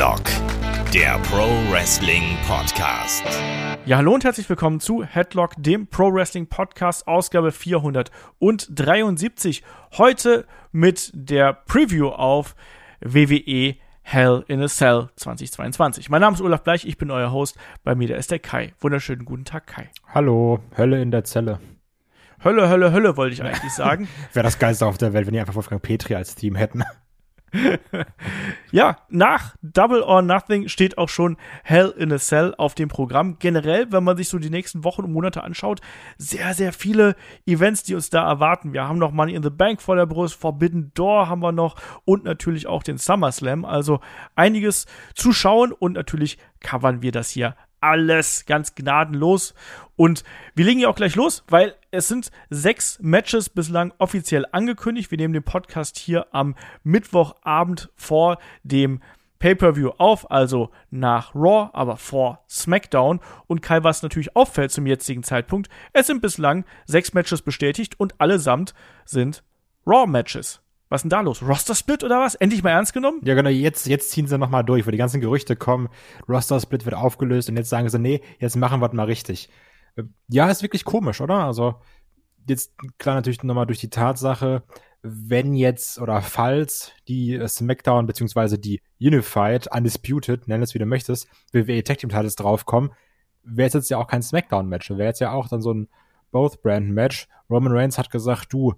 Headlock, der Pro Wrestling Podcast. Ja, hallo und herzlich willkommen zu Headlock, dem Pro Wrestling Podcast, Ausgabe 473. Heute mit der Preview auf WWE Hell in a Cell 2022. Mein Name ist Olaf Bleich, ich bin euer Host. Bei mir, der ist der Kai. Wunderschönen guten Tag, Kai. Hallo, Hölle in der Zelle. Hölle, Hölle, Hölle, wollte ich eigentlich sagen. Wäre das Geilste auf der Welt, wenn die einfach Wolfgang Petri als Team hätten. ja, nach Double or Nothing steht auch schon Hell in a Cell auf dem Programm. Generell, wenn man sich so die nächsten Wochen und Monate anschaut, sehr, sehr viele Events, die uns da erwarten. Wir haben noch Money in the Bank vor der Brust, Forbidden Door haben wir noch und natürlich auch den SummerSlam. Also einiges zu schauen und natürlich covern wir das hier alles ganz gnadenlos. Und wir legen ja auch gleich los, weil es sind sechs Matches bislang offiziell angekündigt. Wir nehmen den Podcast hier am Mittwochabend vor dem Pay-per-view auf, also nach Raw, aber vor SmackDown. Und Kai, was natürlich auffällt zum jetzigen Zeitpunkt, es sind bislang sechs Matches bestätigt und allesamt sind Raw-Matches. Was ist denn da los? Roster-Split oder was? Endlich mal ernst genommen? Ja, genau, jetzt, jetzt ziehen sie nochmal durch, wo die ganzen Gerüchte kommen, Roster-Split wird aufgelöst und jetzt sagen sie, nee, jetzt machen wir es mal richtig. Äh, ja, ist wirklich komisch, oder? Also, jetzt klar natürlich nochmal durch die Tatsache, wenn jetzt oder falls die SmackDown beziehungsweise die Unified, Undisputed, nenn es wie du möchtest, WWE Tag Team Titles draufkommen, wäre es jetzt ja auch kein SmackDown-Match, wäre jetzt ja auch dann so ein Both-Brand-Match. Roman Reigns hat gesagt, du,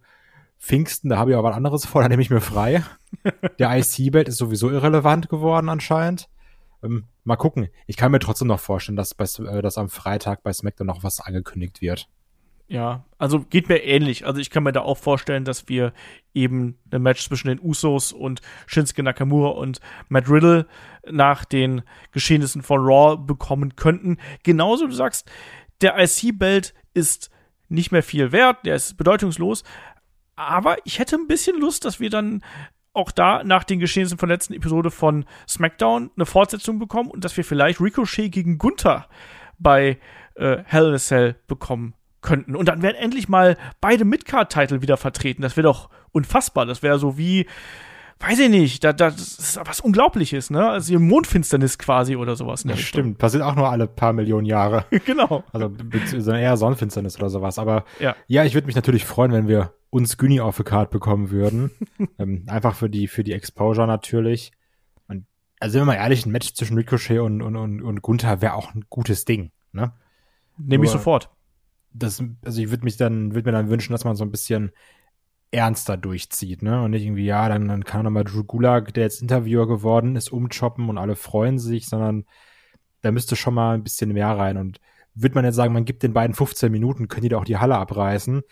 Pfingsten, da habe ich aber was anderes vor, da nehme ich mir frei. Der IC-Belt ist sowieso irrelevant geworden anscheinend. Ähm, mal gucken. Ich kann mir trotzdem noch vorstellen, dass, bei, äh, dass am Freitag bei SmackDown noch was angekündigt wird. Ja, also geht mir ähnlich. Also ich kann mir da auch vorstellen, dass wir eben ein Match zwischen den Usos und Shinsuke Nakamura und Matt Riddle nach den Geschehnissen von Raw bekommen könnten. Genauso du sagst, der IC-Belt ist nicht mehr viel wert, der ist bedeutungslos, aber ich hätte ein bisschen Lust, dass wir dann auch da nach den Geschehnissen von der letzten Episode von SmackDown eine Fortsetzung bekommen und dass wir vielleicht Ricochet gegen Gunther bei äh, Hell in a Cell bekommen könnten. Und dann werden endlich mal beide Midcard-Titel wieder vertreten. Das wäre doch unfassbar. Das wäre so wie, weiß ich nicht, da, da, das ist was Unglaubliches, ne? Also Mondfinsternis quasi oder sowas. Ne? Das stimmt. Passiert auch nur alle paar Millionen Jahre. genau. Also eher Sonnenfinsternis oder sowas. Aber ja, ja ich würde mich natürlich freuen, wenn wir uns Güni auf the Card bekommen würden. ähm, einfach für die, für die Exposure natürlich. Und, also sind wir mal ehrlich, ein Match zwischen Ricochet und, und, und, und Gunther wäre auch ein gutes Ding, ne? Nehme ich sofort. Das, also ich würde mich dann, würde mir dann wünschen, dass man so ein bisschen ernster durchzieht, ne? Und nicht irgendwie, ja, dann, dann kann nochmal Drew Gulag, der jetzt Interviewer geworden ist, umchoppen und alle freuen sich, sondern da müsste schon mal ein bisschen mehr rein. Und würde man jetzt sagen, man gibt den beiden 15 Minuten, können die da auch die Halle abreißen.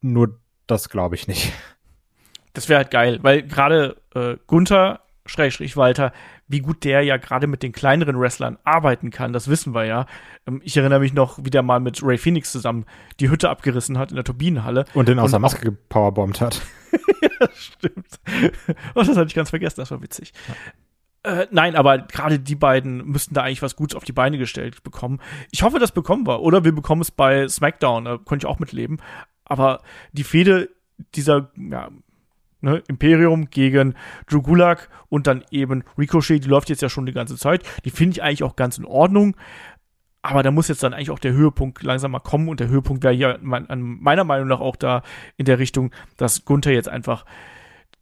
Nur das glaube ich nicht. Das wäre halt geil, weil gerade äh, Gunther Schrägstrich Walter, wie gut der ja gerade mit den kleineren Wrestlern arbeiten kann, das wissen wir ja. Ähm, ich erinnere mich noch, wie der mal mit Ray Phoenix zusammen die Hütte abgerissen hat in der Turbinenhalle. Und den aus der Maske gepowerbombt hat. ja, stimmt. Und das hatte ich ganz vergessen, das war witzig. Ja. Äh, nein, aber gerade die beiden müssten da eigentlich was Gutes auf die Beine gestellt bekommen. Ich hoffe, das bekommen wir. Oder wir bekommen es bei SmackDown, da konnte ich auch mitleben. Aber die Fehde dieser ja, ne, Imperium gegen Drew Gulag und dann eben Ricochet, die läuft jetzt ja schon die ganze Zeit. Die finde ich eigentlich auch ganz in Ordnung. Aber da muss jetzt dann eigentlich auch der Höhepunkt langsam mal kommen und der Höhepunkt wäre hier meiner Meinung nach auch da in der Richtung, dass Gunther jetzt einfach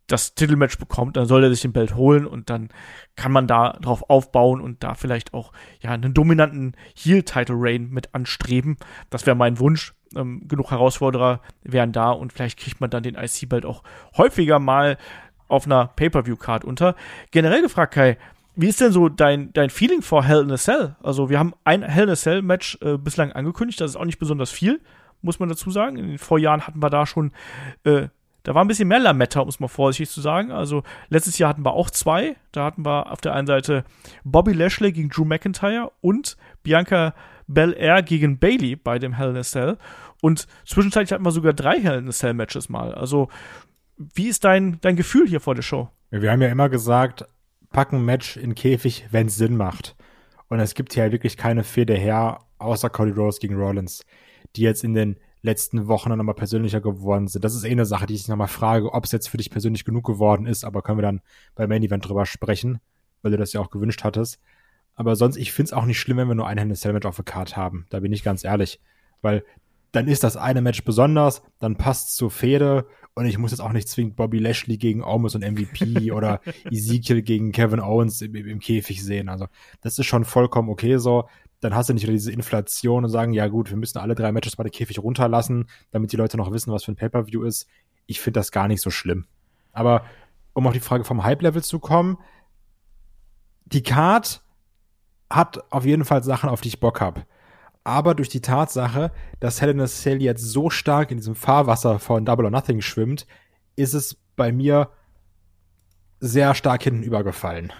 das Titelmatch bekommt, dann soll er sich den Belt holen und dann kann man da drauf aufbauen und da vielleicht auch ja einen dominanten Heel-Title-Reign mit anstreben. Das wäre mein Wunsch. Ähm, genug Herausforderer wären da und vielleicht kriegt man dann den IC-Belt auch häufiger mal auf einer Pay-Per-View-Card unter. Generell gefragt, Kai, wie ist denn so dein, dein Feeling vor Hell in a Cell? Also, wir haben ein Hell in a Cell-Match äh, bislang angekündigt, das ist auch nicht besonders viel, muss man dazu sagen. In den Vorjahren hatten wir da schon äh, da war ein bisschen mehr Lametta, um es mal vorsichtig zu sagen. Also letztes Jahr hatten wir auch zwei. Da hatten wir auf der einen Seite Bobby Lashley gegen Drew McIntyre und Bianca Belair gegen Bailey bei dem Hell in a Cell. Und zwischenzeitlich hatten wir sogar drei Hell in a Cell Matches mal. Also wie ist dein, dein Gefühl hier vor der Show? Wir haben ja immer gesagt, packen Match in Käfig, wenn es Sinn macht. Und es gibt hier wirklich keine Fehde her, außer Cody Rose gegen Rollins, die jetzt in den letzten Wochen nochmal persönlicher geworden sind. Das ist eh eine Sache, die ich nochmal frage, ob es jetzt für dich persönlich genug geworden ist, aber können wir dann beim Main Event drüber sprechen. weil du das ja auch gewünscht hattest. Aber sonst, ich finde es auch nicht schlimm, wenn wir nur ein Hell Match auf der Card haben. Da bin ich ganz ehrlich. Weil dann ist das eine Match besonders, dann passt zur Fehde und ich muss jetzt auch nicht zwingend Bobby Lashley gegen Omos und MVP oder Ezekiel gegen Kevin Owens im, im, Käfig sehen. Also das ist schon vollkommen okay so. Dann hast du nicht wieder diese Inflation und sagen, ja gut, wir müssen alle drei Matches bei der Käfig runterlassen, damit die Leute noch wissen, was für ein Pay-Per-View ist. Ich finde das gar nicht so schlimm. Aber um auf die Frage vom Hype-Level zu kommen, die Card hat auf jeden Fall Sachen, auf die ich Bock habe aber durch die Tatsache, dass Hell in a Cell jetzt so stark in diesem Fahrwasser von Double or Nothing schwimmt, ist es bei mir sehr stark hinten übergefallen.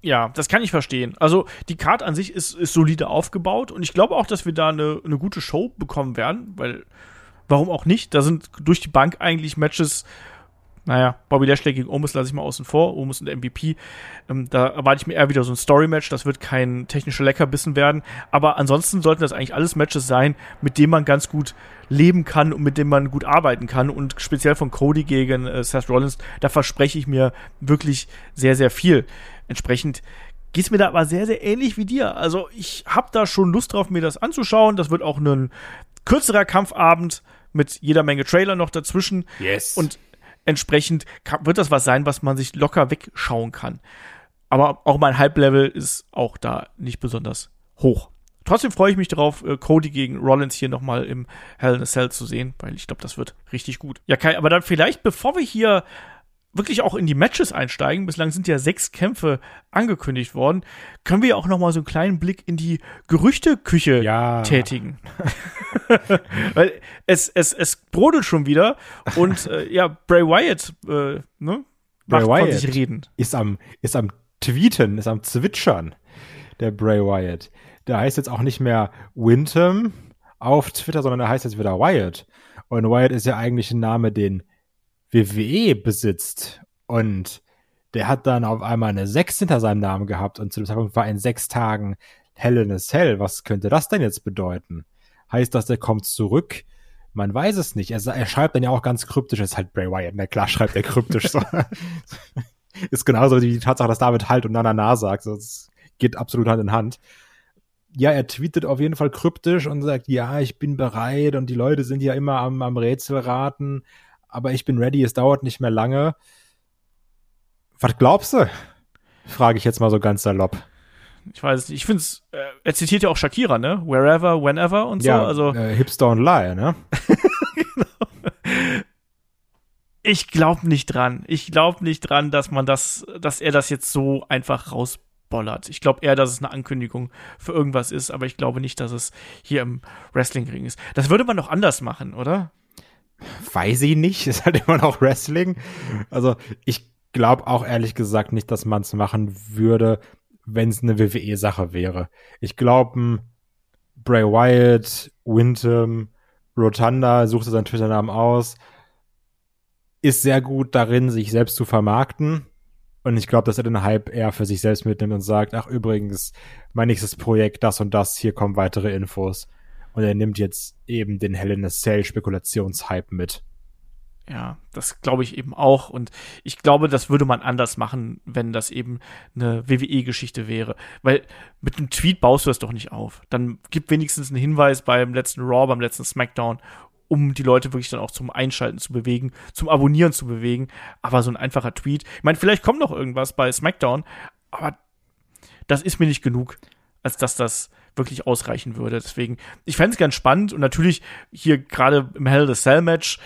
Ja, das kann ich verstehen. Also die Card an sich ist, ist solide aufgebaut und ich glaube auch, dass wir da eine, eine gute Show bekommen werden, weil warum auch nicht? Da sind durch die Bank eigentlich Matches naja, Bobby Lashley gegen Omos lasse ich mal außen vor, Omos und MVP. Ähm, da erwarte ich mir eher wieder so ein Story-Match, das wird kein technischer Leckerbissen werden. Aber ansonsten sollten das eigentlich alles Matches sein, mit denen man ganz gut leben kann und mit denen man gut arbeiten kann. Und speziell von Cody gegen äh, Seth Rollins, da verspreche ich mir wirklich sehr, sehr viel. Entsprechend geht's mir da aber sehr, sehr ähnlich wie dir. Also ich habe da schon Lust drauf, mir das anzuschauen. Das wird auch ein kürzerer Kampfabend mit jeder Menge Trailer noch dazwischen. Yes. Und entsprechend wird das was sein, was man sich locker wegschauen kann. Aber auch mein Hype-Level ist auch da nicht besonders hoch. Trotzdem freue ich mich darauf, äh, Cody gegen Rollins hier nochmal im Hell in a Cell zu sehen, weil ich glaube, das wird richtig gut. Ja, Kai, aber dann vielleicht, bevor wir hier wirklich auch in die Matches einsteigen, bislang sind ja sechs Kämpfe angekündigt worden, können wir ja auch noch mal so einen kleinen Blick in die Gerüchteküche ja. tätigen. Weil es, es, es brodelt schon wieder und äh, ja, Bray Wyatt äh, ne, Bray Wyatt von sich reden. Ist am, ist am Tweeten, ist am Zwitschern, der Bray Wyatt. Der heißt jetzt auch nicht mehr Wintham auf Twitter, sondern der heißt jetzt wieder Wyatt. Und Wyatt ist ja eigentlich ein Name, den WWE besitzt und der hat dann auf einmal eine 6 hinter seinem Namen gehabt und zu dem Zeitpunkt war in sechs Tagen Hell in a Cell. Was könnte das denn jetzt bedeuten? Heißt das, der kommt zurück? Man weiß es nicht. Er, er schreibt dann ja auch ganz kryptisch, ist halt Bray Wyatt. Na klar schreibt er kryptisch. so. ist genauso wie die Tatsache, dass David halt und na na na sagt. Das geht absolut Hand in Hand. Ja, er tweetet auf jeden Fall kryptisch und sagt, ja, ich bin bereit und die Leute sind ja immer am, am Rätselraten aber ich bin ready, es dauert nicht mehr lange. Was glaubst du? Frage ich jetzt mal so ganz salopp. Ich weiß es nicht. Ich finde es, äh, er zitiert ja auch Shakira, ne? Wherever, whenever und so. Ja, also, äh, Hipster und Lie, ne? genau. Ich glaube nicht dran. Ich glaube nicht dran, dass man das, dass er das jetzt so einfach rausbollert. Ich glaube eher, dass es eine Ankündigung für irgendwas ist, aber ich glaube nicht, dass es hier im Wrestling-Ring ist. Das würde man doch anders machen, oder? Weiß ich nicht, ist halt immer noch Wrestling. Also ich glaube auch ehrlich gesagt nicht, dass man es machen würde, wenn es eine WWE-Sache wäre. Ich glaube, Bray Wyatt, Wyndham, Rotunda, suchte seinen Twitter-Namen aus, ist sehr gut darin, sich selbst zu vermarkten. Und ich glaube, dass er den Hype eher für sich selbst mitnimmt und sagt, ach übrigens, mein nächstes Projekt, das und das, hier kommen weitere Infos. Und er nimmt jetzt eben den Hell in a Cell Spekulationshype mit. Ja, das glaube ich eben auch. Und ich glaube, das würde man anders machen, wenn das eben eine WWE-Geschichte wäre. Weil mit einem Tweet baust du das doch nicht auf. Dann gib wenigstens einen Hinweis beim letzten Raw, beim letzten SmackDown, um die Leute wirklich dann auch zum Einschalten zu bewegen, zum Abonnieren zu bewegen. Aber so ein einfacher Tweet. Ich meine, vielleicht kommt noch irgendwas bei SmackDown, aber das ist mir nicht genug, als dass das wirklich ausreichen würde. Deswegen, ich fände es ganz spannend und natürlich hier gerade im Hell the Cell Match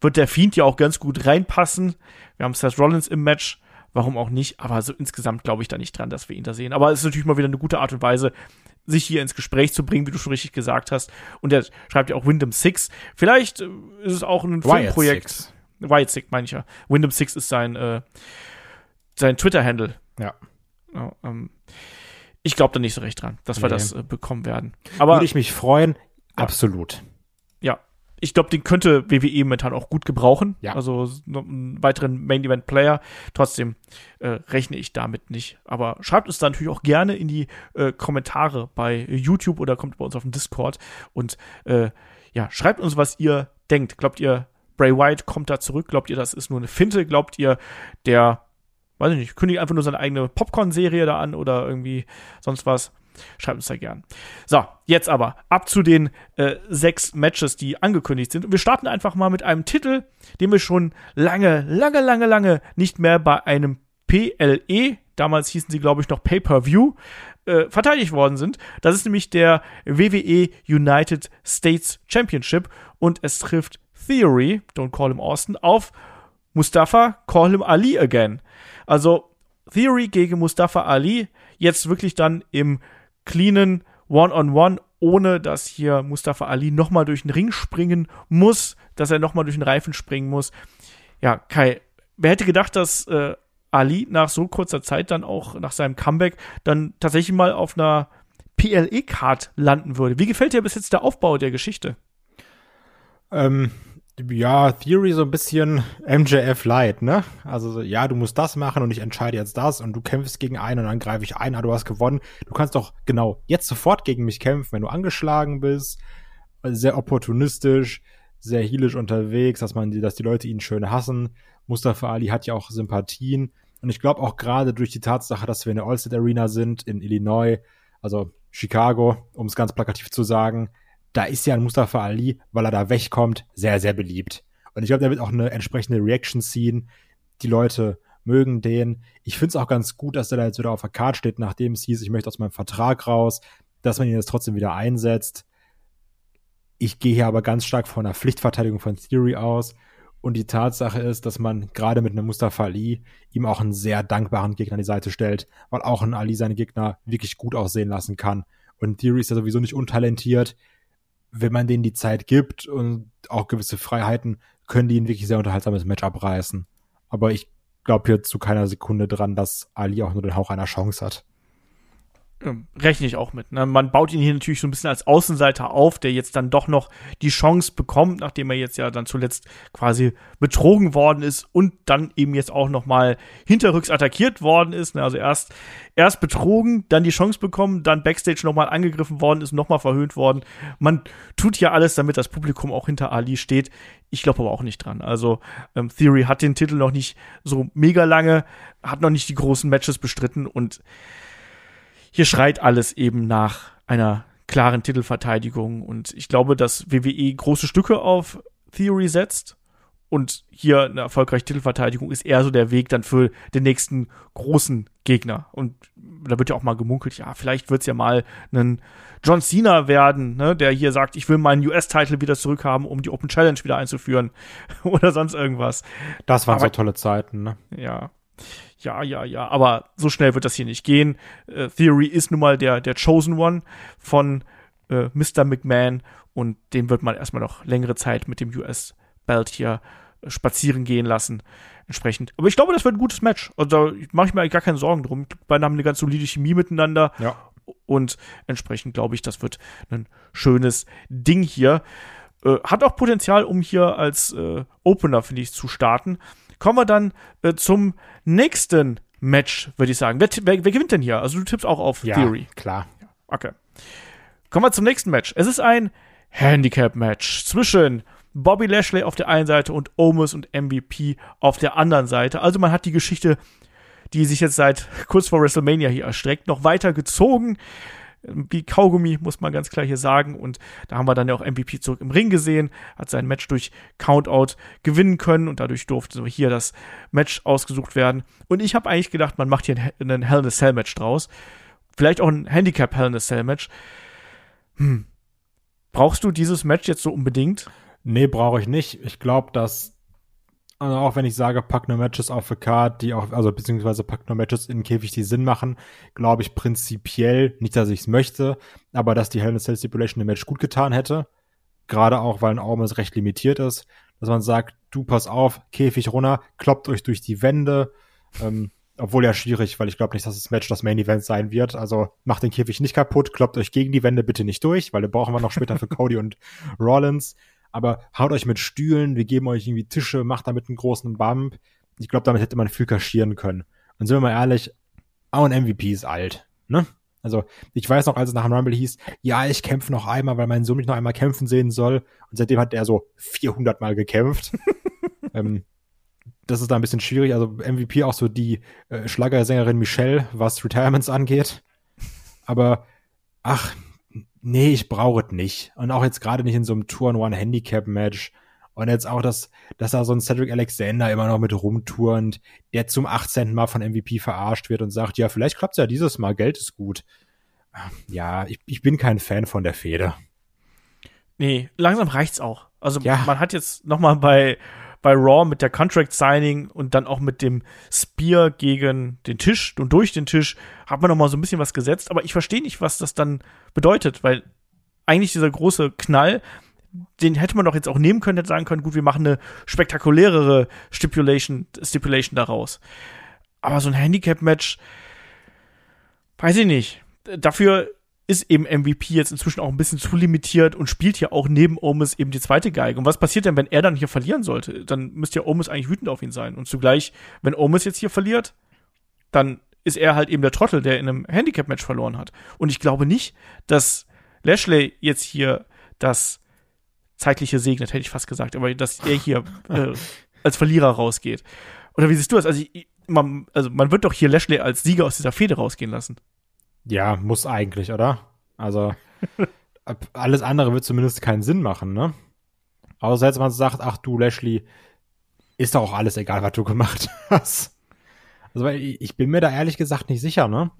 wird der Fiend ja auch ganz gut reinpassen. Wir haben Seth Rollins im Match, warum auch nicht, aber so insgesamt glaube ich da nicht dran, dass wir ihn da sehen. Aber es ist natürlich mal wieder eine gute Art und Weise, sich hier ins Gespräch zu bringen, wie du schon richtig gesagt hast. Und er schreibt ja auch Wyndham Six. Vielleicht äh, ist es auch ein Wyatt Filmprojekt. Six. Wyatt Six, meine ich ja. Wyndham Six ist sein, äh, sein Twitter-Handle. Ja. ja ähm, ich glaube da nicht so recht dran, dass wir das äh, bekommen werden. Aber würde ich mich freuen, absolut. Ja, ich glaube, den könnte WWE momentan auch gut gebrauchen. Ja. Also einen weiteren Main Event Player. Trotzdem äh, rechne ich damit nicht. Aber schreibt uns da natürlich auch gerne in die äh, Kommentare bei YouTube oder kommt bei uns auf den Discord und äh, ja, schreibt uns, was ihr denkt. Glaubt ihr, Bray Wyatt kommt da zurück? Glaubt ihr, das ist nur eine Finte? Glaubt ihr, der weiß ich nicht, kündigt einfach nur seine eigene Popcorn-Serie da an oder irgendwie sonst was. Schreibt uns da gern. So, jetzt aber ab zu den äh, sechs Matches, die angekündigt sind. Und wir starten einfach mal mit einem Titel, den wir schon lange, lange, lange, lange nicht mehr bei einem PLE, damals hießen sie, glaube ich, noch Pay-Per-View, äh, verteidigt worden sind. Das ist nämlich der WWE United States Championship und es trifft Theory, don't call him Austin, auf Mustafa, call him Ali again. Also Theory gegen Mustafa Ali, jetzt wirklich dann im cleanen One-on-One, ohne dass hier Mustafa Ali nochmal durch den Ring springen muss, dass er nochmal durch den Reifen springen muss. Ja, Kai, wer hätte gedacht, dass äh, Ali nach so kurzer Zeit dann auch nach seinem Comeback dann tatsächlich mal auf einer PLE-Card landen würde? Wie gefällt dir bis jetzt der Aufbau der Geschichte? Ähm, ja, Theory so ein bisschen MJF Light, ne? Also, ja, du musst das machen und ich entscheide jetzt das und du kämpfst gegen einen und dann greife ich ein, ah, du hast gewonnen. Du kannst doch genau jetzt sofort gegen mich kämpfen, wenn du angeschlagen bist. Sehr opportunistisch, sehr heelisch unterwegs, dass man, dass die Leute ihn schön hassen. Mustafa Ali hat ja auch Sympathien. Und ich glaube auch gerade durch die Tatsache, dass wir in der Allstate Arena sind, in Illinois, also Chicago, um es ganz plakativ zu sagen, da ist ja ein Mustafa Ali, weil er da wegkommt, sehr, sehr beliebt. Und ich glaube, der wird auch eine entsprechende Reaction ziehen. Die Leute mögen den. Ich finde es auch ganz gut, dass der da jetzt wieder auf der Karte steht, nachdem es hieß, ich möchte aus meinem Vertrag raus, dass man ihn jetzt trotzdem wieder einsetzt. Ich gehe hier aber ganz stark von einer Pflichtverteidigung von Theory aus. Und die Tatsache ist, dass man gerade mit einem Mustafa Ali ihm auch einen sehr dankbaren Gegner an die Seite stellt, weil auch ein Ali seine Gegner wirklich gut aussehen lassen kann. Und Theory ist ja sowieso nicht untalentiert wenn man denen die Zeit gibt und auch gewisse Freiheiten, können die ein wirklich sehr unterhaltsames Match abreißen. Aber ich glaube hier zu keiner Sekunde dran, dass Ali auch nur den Hauch einer Chance hat. Ähm, rechne ich auch mit. Ne? Man baut ihn hier natürlich so ein bisschen als Außenseiter auf, der jetzt dann doch noch die Chance bekommt, nachdem er jetzt ja dann zuletzt quasi betrogen worden ist und dann eben jetzt auch noch mal hinterrücks attackiert worden ist. Ne? Also erst erst betrogen, dann die Chance bekommen, dann backstage noch mal angegriffen worden ist, noch mal verhöhnt worden. Man tut ja alles, damit das Publikum auch hinter Ali steht. Ich glaube aber auch nicht dran. Also ähm, Theory hat den Titel noch nicht so mega lange, hat noch nicht die großen Matches bestritten und hier schreit alles eben nach einer klaren Titelverteidigung. Und ich glaube, dass WWE große Stücke auf Theory setzt. Und hier eine erfolgreiche Titelverteidigung ist eher so der Weg dann für den nächsten großen Gegner. Und da wird ja auch mal gemunkelt, ja, vielleicht wird es ja mal ein John Cena werden, ne, der hier sagt, ich will meinen US-Titel wieder zurückhaben, um die Open Challenge wieder einzuführen. Oder sonst irgendwas. Das waren Aber, so tolle Zeiten, ne? Ja ja, ja, ja, aber so schnell wird das hier nicht gehen. Äh, Theory ist nun mal der, der Chosen One von äh, Mr. McMahon und den wird man erstmal noch längere Zeit mit dem US-Belt hier äh, spazieren gehen lassen. Entsprechend. Aber ich glaube, das wird ein gutes Match. Also da mache ich mir gar keine Sorgen drum. Die beiden haben eine ganz solide Chemie miteinander. Ja. Und entsprechend glaube ich, das wird ein schönes Ding hier. Äh, hat auch Potenzial, um hier als äh, Opener, finde ich, zu starten. Kommen wir dann äh, zum nächsten Match, würde ich sagen. Wer, wer, wer, gewinnt denn hier? Also du tippst auch auf ja, Theory. klar. Okay. Kommen wir zum nächsten Match. Es ist ein Handicap-Match zwischen Bobby Lashley auf der einen Seite und Omos und MVP auf der anderen Seite. Also man hat die Geschichte, die sich jetzt seit kurz vor WrestleMania hier erstreckt, noch weiter gezogen wie Kaugummi, muss man ganz klar hier sagen. Und da haben wir dann ja auch MVP zurück im Ring gesehen, hat sein Match durch Countout gewinnen können und dadurch durfte hier das Match ausgesucht werden. Und ich habe eigentlich gedacht, man macht hier einen Hell in a Cell Match draus. Vielleicht auch ein Handicap Hell in a Cell Match. Hm. Brauchst du dieses Match jetzt so unbedingt? Nee, brauche ich nicht. Ich glaube, dass also auch wenn ich sage, pack nur Matches auf the card, die auch, also beziehungsweise pack nur Matches in den Käfig, die Sinn machen, glaube ich prinzipiell, nicht, dass ich es möchte, aber dass die Hell in a Cell Stipulation dem Match gut getan hätte. Gerade auch, weil ein Aumes recht limitiert ist, dass man sagt, du pass auf, Käfig runter, kloppt euch durch die Wände, ähm, obwohl ja schwierig, weil ich glaube nicht, dass das Match das Main Event sein wird. Also macht den Käfig nicht kaputt, kloppt euch gegen die Wände bitte nicht durch, weil den brauchen wir noch später für Cody und Rollins aber haut euch mit Stühlen, wir geben euch irgendwie Tische, macht damit einen großen Bump. Ich glaube, damit hätte man viel kaschieren können. Und sind wir mal ehrlich, auch ein MVP ist alt, ne? Also, ich weiß noch, als es nach dem Rumble hieß, ja, ich kämpfe noch einmal, weil mein Sohn mich noch einmal kämpfen sehen soll. Und seitdem hat er so 400 Mal gekämpft. ähm, das ist da ein bisschen schwierig. Also MVP auch so die äh, Schlagersängerin Michelle, was Retirements angeht. Aber ach, nee, ich brauche es nicht. Und auch jetzt gerade nicht in so einem Tour-One-Handicap-Match. Und jetzt auch, dass, dass da so ein Cedric Alexander immer noch mit rumturnt, der zum 18. Mal von MVP verarscht wird und sagt, ja, vielleicht klappt's ja dieses Mal, Geld ist gut. Ja, ich, ich bin kein Fan von der Feder. Nee, langsam reicht's auch. Also Ja. man hat jetzt noch mal bei bei Raw mit der Contract Signing und dann auch mit dem Spear gegen den Tisch und durch den Tisch hat man noch mal so ein bisschen was gesetzt, aber ich verstehe nicht, was das dann bedeutet, weil eigentlich dieser große Knall, den hätte man doch jetzt auch nehmen können, hätte sagen können, gut, wir machen eine spektakulärere Stipulation Stipulation daraus. Aber so ein Handicap Match weiß ich nicht. Dafür ist eben MVP jetzt inzwischen auch ein bisschen zu limitiert und spielt ja auch neben Omis eben die zweite Geige. Und was passiert denn, wenn er dann hier verlieren sollte? Dann müsste ja Omis eigentlich wütend auf ihn sein. Und zugleich, wenn Omis jetzt hier verliert, dann ist er halt eben der Trottel, der in einem Handicap-Match verloren hat. Und ich glaube nicht, dass Lashley jetzt hier das zeitliche segnet, hätte ich fast gesagt, aber dass er hier äh, als Verlierer rausgeht. Oder wie siehst du das? Also, ich, man, also man wird doch hier Lashley als Sieger aus dieser Fehde rausgehen lassen. Ja, muss eigentlich, oder? Also, alles andere wird zumindest keinen Sinn machen, ne? Außer jetzt man sagt, ach du, Lashley, ist doch auch alles egal, was du gemacht hast. Also, weil ich, bin mir da ehrlich gesagt nicht sicher, ne?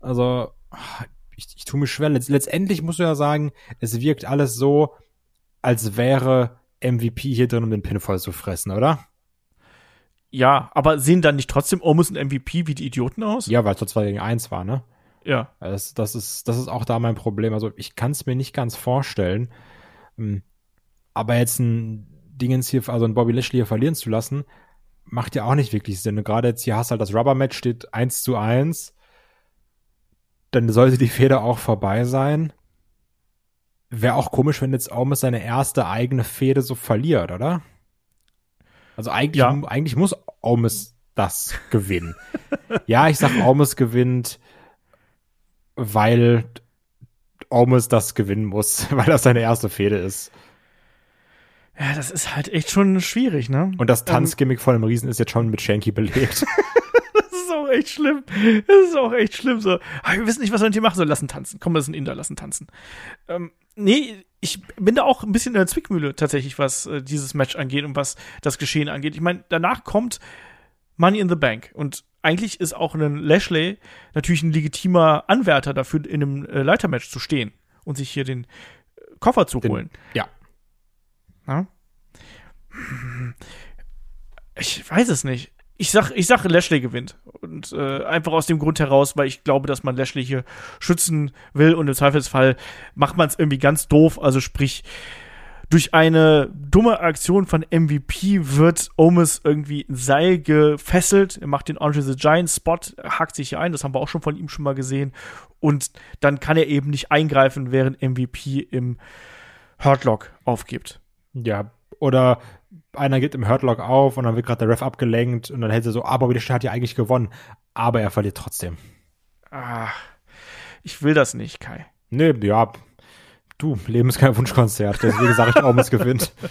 Also, ich, ich tue mich schwer. Letz, letztendlich musst du ja sagen, es wirkt alles so, als wäre MVP hier drin, um den Pinfall zu fressen, oder? Ja, aber sehen dann nicht trotzdem Omis und MVP wie die Idioten aus? Ja, weil es nur 2 gegen 1 war, ne? Ja. Das, das, ist, das ist auch da mein Problem. Also ich kann es mir nicht ganz vorstellen. Ähm, Aber jetzt ein Dingens hier, also ein Bobby Lashley hier verlieren zu lassen, macht ja auch nicht wirklich Sinn. Und gerade jetzt hier hast du halt das Rubber-Match, steht 1 zu 1. Dann sollte die Feder auch vorbei sein. Wäre auch komisch, wenn jetzt Omis seine erste eigene Fehde so verliert, oder? Also eigentlich, Ja. eigentlich muss Omis das gewinnen. ja, ich sag, Omis gewinnt, weil Omis das gewinnen muss, weil das seine erste Fehde ist. Ja, das ist halt echt schon schwierig, ne? Und das Tanzgimmick von dem Riesen ist jetzt schon mit Shanky belegt. Das ist auch echt schlimm. Das ist auch echt schlimm. So, ah, wir wissen nicht, was wir dir machen sollen. Lassen tanzen. Komm, das ist ein Inder, lassen tanzen. Ähm, nee, ich bin da auch ein bisschen in der Zwickmühle tatsächlich, was äh, dieses Match angeht und was das Geschehen angeht. Ich meine, danach kommt Money in the Bank. Und eigentlich ist auch ein Lashley natürlich ein legitimer Anwärter dafür, in einem äh, Leitermatch zu stehen und sich hier den äh, Koffer zu Den- holen. ja. Ja? Ich weiß es nicht. Ich sag, ich sag, Lashley gewinnt. Und äh, einfach aus dem Grund heraus, weil ich glaube, dass man Lashley hier schützen will und im Zweifelsfall macht man es irgendwie ganz doof. Also sprich, durch eine dumme Aktion von MVP wird Omis irgendwie ein Seil gefesselt. Er macht den Andre the Giant Spot, hakt sich hier ein. Das haben wir auch schon von ihm schon mal gesehen. Und dann kann er eben nicht eingreifen, während MVP im Hurtlock aufgibt. Ja. Oder einer geht im Hurtlock auf und dann wird gerade der Ref abgelenkt und dann hält er so, aber Lashley hat ja eigentlich gewonnen. Aber er verliert trotzdem. Ah, ich will das nicht, Kai. Nee, ja. Du, Leben ist kein Wunschkonzert. Deswegen sage ich, Omis gewinnt.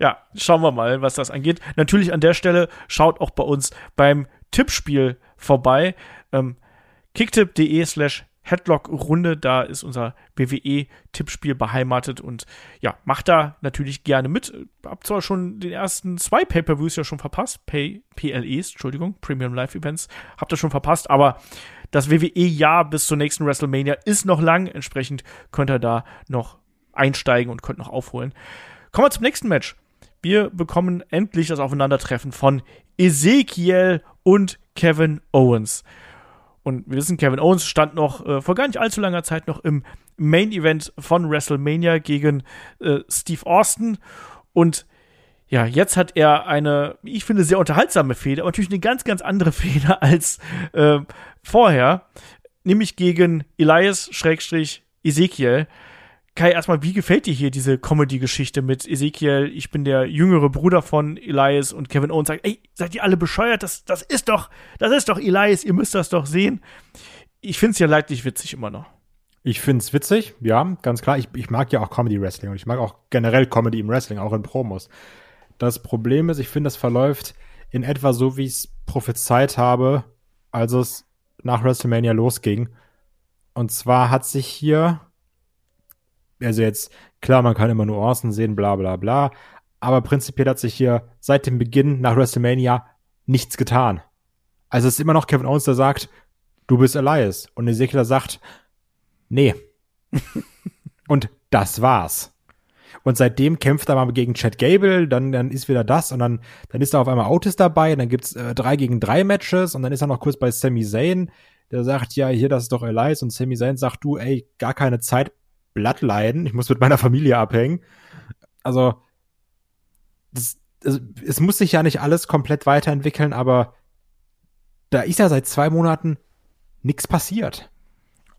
Ja, schauen wir mal, was das angeht. Natürlich an der Stelle schaut auch bei uns beim Tippspiel vorbei. Ähm, kicktip.de slash Headlock-Runde, da ist unser WWE-Tippspiel beheimatet und ja, macht da natürlich gerne mit. Hab zwar schon den ersten zwei Pay-Per-Views ja schon verpasst, Pay, PLEs, Entschuldigung, Premium Live Events, habt ihr schon verpasst, aber das WWE-Jahr bis zur nächsten WrestleMania ist noch lang, entsprechend könnt ihr da noch einsteigen und könnt noch aufholen. Kommen wir zum nächsten Match. Wir bekommen endlich das Aufeinandertreffen von Ezekiel und Kevin Owens. Und wir wissen, Kevin Owens stand noch äh, vor gar nicht allzu langer Zeit noch im Main Event von WrestleMania gegen äh, Steve Austin. Und ja, jetzt hat er eine, ich finde, sehr unterhaltsame Fehde, aber natürlich eine ganz, ganz andere Fehde als äh, vorher. Nämlich gegen Elias Schrägstrich Ezekiel. Kai, erstmal, wie gefällt dir hier diese Comedy-Geschichte mit Ezekiel? Ich bin der jüngere Bruder von Elias und Kevin Owens sagt, ey, seid ihr alle bescheuert? Das, das ist doch, das ist doch Elias, ihr müsst das doch sehen. Ich find's ja leidlich witzig immer noch. Ich find's witzig, ja, ganz klar. Ich, ich mag ja auch Comedy Wrestling und ich mag auch generell Comedy im Wrestling, auch in Promos. Das Problem ist, ich finde, das verläuft in etwa so, wie ich es prophezeit habe, als es nach WrestleMania losging. Und zwar hat sich hier, also jetzt, klar, man kann immer Nuancen sehen, bla bla bla, aber prinzipiell hat sich hier seit dem Beginn nach WrestleMania nichts getan. Also es ist immer noch Kevin Owens, der sagt, du bist Elias. Und Ezekiel sagt, nee. und das war's. Und seitdem kämpft er mal gegen Chad Gable, dann, dann ist wieder das und dann, dann ist da auf einmal Otis dabei, und dann gibt's äh, drei gegen drei Matches und dann ist er noch kurz bei Sami Zayn, der sagt, ja, hier, das ist doch Elias und Sami Zayn sagt, du, ey, gar keine Zeit, Blatt leiden, ich muss mit meiner Familie abhängen. Also, das, also, es muss sich ja nicht alles komplett weiterentwickeln, aber da ist ja seit zwei Monaten nichts passiert.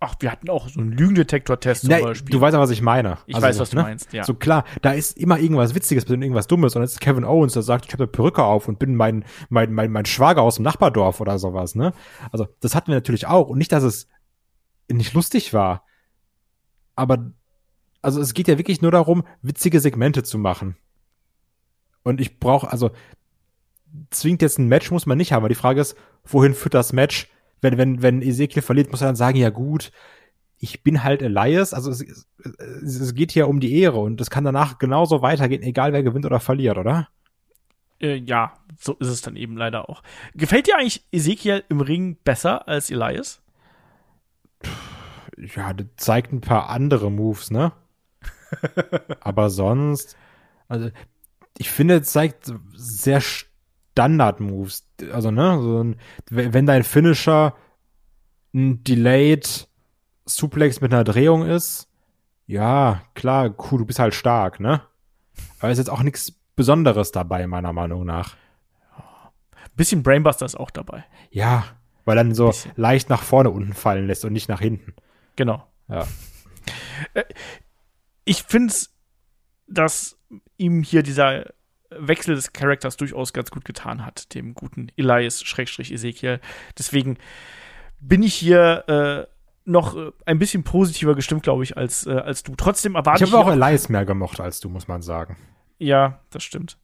Ach, wir hatten auch so einen Lügendetektor-Test zum Nee, Beispiel. du weißt aber, was ich meine. ich Also weiß, was du ne? meinst, ja. So klar, da ist immer irgendwas Witziges, irgendwas Dummes und jetzt ist Kevin Owens, der sagt, ich habe eine Perücke auf und bin mein, mein, mein, mein Schwager aus dem Nachbardorf oder sowas, ne? Also, das hatten wir natürlich auch. Und nicht, dass es nicht lustig war. Aber, also es geht ja wirklich nur darum, witzige Segmente zu machen. Und ich brauche, also, zwingt jetzt ein Match muss man nicht haben, aber die Frage ist, wohin führt das Match? Wenn, wenn, wenn Ezekiel verliert, muss er dann sagen, ja gut, ich bin halt Elias, also es, es, es geht hier um die Ehre und das kann danach genauso weitergehen, egal wer gewinnt oder verliert, oder? Äh, ja, so ist es dann eben leider auch. Gefällt dir eigentlich Ezekiel im Ring besser als Elias? Ja, das zeigt ein paar andere Moves, ne? Aber sonst, also ich finde, es zeigt sehr Standard-Moves. Also, ne, so ein, wenn dein Finisher ein Delayed Suplex mit einer Drehung ist, ja, klar, cool, du bist halt stark, ne? Aber ist jetzt auch nichts Besonderes dabei, meiner Meinung nach. Bisschen Brainbuster ist auch dabei. Ja, weil dann so Bisschen. leicht nach vorne unten fallen lässt und nicht nach hinten. Genau. Ja. Ich finde es, dass ihm hier dieser Wechsel des Charakters durchaus ganz gut getan hat, dem guten Elias Schrägstrich Ezekiel. Deswegen bin ich hier äh, noch äh, ein bisschen positiver gestimmt, glaube ich, als, äh, als du. Trotzdem erwarte Ich ich, habe auch Elias mehr gemocht als du, muss man sagen. Ja, das stimmt.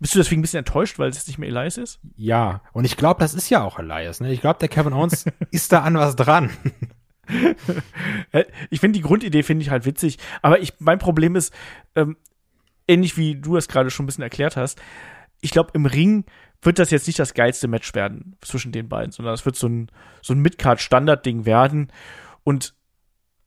Bist du deswegen ein bisschen enttäuscht, weil es jetzt nicht mehr Elias ist? Ja, und ich glaube, das ist ja auch Elias. Ne? Ich glaube, der Kevin Owens ist da an was dran. Ich finde die Grundidee finde ich halt witzig, aber ich mein Problem ist ähm, ähnlich wie du es gerade schon ein bisschen erklärt hast. Ich glaube im Ring wird das jetzt nicht das geilste Match werden zwischen den beiden, sondern es wird so ein so ein Midcard Standard Ding werden und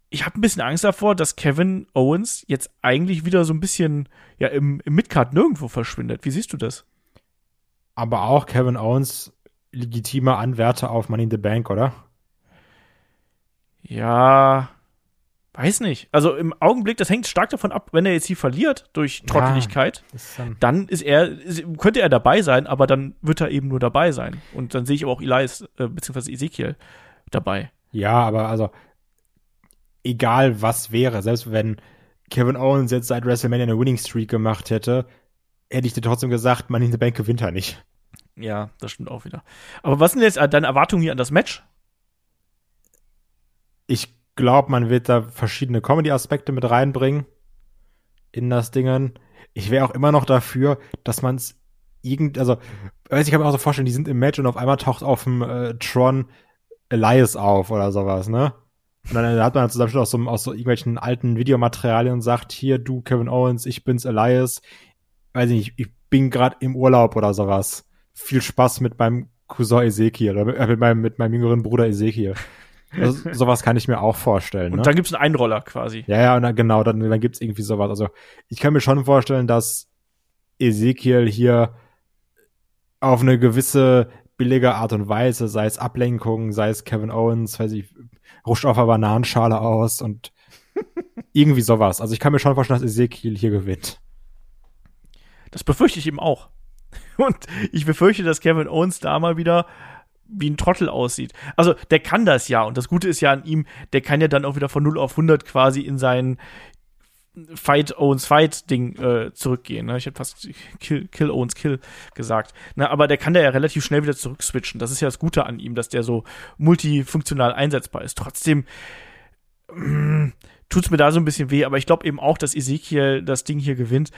ich habe ein bisschen Angst davor, dass Kevin Owens jetzt eigentlich wieder so ein bisschen ja im, im Midcard nirgendwo verschwindet. Wie siehst du das? Aber auch Kevin Owens legitimer Anwärter auf Money in the Bank, oder? Ja, weiß nicht. Also im Augenblick, das hängt stark davon ab, wenn er jetzt hier verliert durch Trotteligkeit. Ist dann dann ist er, ist- könnte er dabei sein, aber dann wird er eben nur dabei sein. Und dann sehe ich aber auch Elias, äh, beziehungsweise Ezekiel dabei. ja, aber also egal was wäre, selbst wenn Kevin Owens jetzt seit WrestleMania eine Winning Streak gemacht hätte, hätte ich dir trotzdem gesagt, Money in the Bank gewinnt er nicht. Ja, das stimmt auch wieder. Aber was sind jetzt äh, deine Erwartungen hier an das Match? Ich glaube, man wird da verschiedene Comedy-Aspekte mit reinbringen in das Dingen. Ich wäre auch immer noch dafür, dass man es irgend, also, weiß ich kann mir auch so vorstellen, die sind im Match und auf einmal taucht auf dem äh, Tron Elias auf oder sowas, ne? Und dann hat man zusammen aus so, aus so irgendwelchen alten Videomaterialien und sagt, hier, du, Kevin Owens, ich bin's Elias. Weiß ich nicht, ich bin gerade im Urlaub oder sowas. Viel Spaß mit meinem Cousin Ezekiel oder mit, äh, mit, meinem, mit meinem jüngeren Bruder Ezekiel. Also, sowas kann ich mir auch vorstellen. Und ne? dann gibt's einen Einroller quasi. Ja, ja, dann, genau, dann, dann gibt's irgendwie sowas. Also ich kann mir schon vorstellen, dass Ezekiel hier auf eine gewisse billige Art und Weise, sei es Ablenkung, sei es Kevin Owens, weiß ich, rutscht auf einer Bananenschale aus und irgendwie sowas. Also ich kann mir schon vorstellen, dass Ezekiel hier gewinnt. Das befürchte ich eben auch. Und ich befürchte, dass Kevin Owens da mal wieder wie ein Trottel aussieht. Also, der kann das ja. Und das Gute ist ja an ihm, der kann ja dann auch wieder von 0 auf 100 quasi in sein Fight Owens Fight Ding äh, zurückgehen. Ne? Ich hätte fast Kill, Kill Owens Kill gesagt. Ne? Aber der kann da ja relativ schnell wieder zurückswitchen. Das ist ja das Gute an ihm, dass der so multifunktional einsetzbar ist. Trotzdem mm, tut's mir da so ein bisschen weh. Aber ich glaube eben auch, dass Ezekiel das Ding hier gewinnt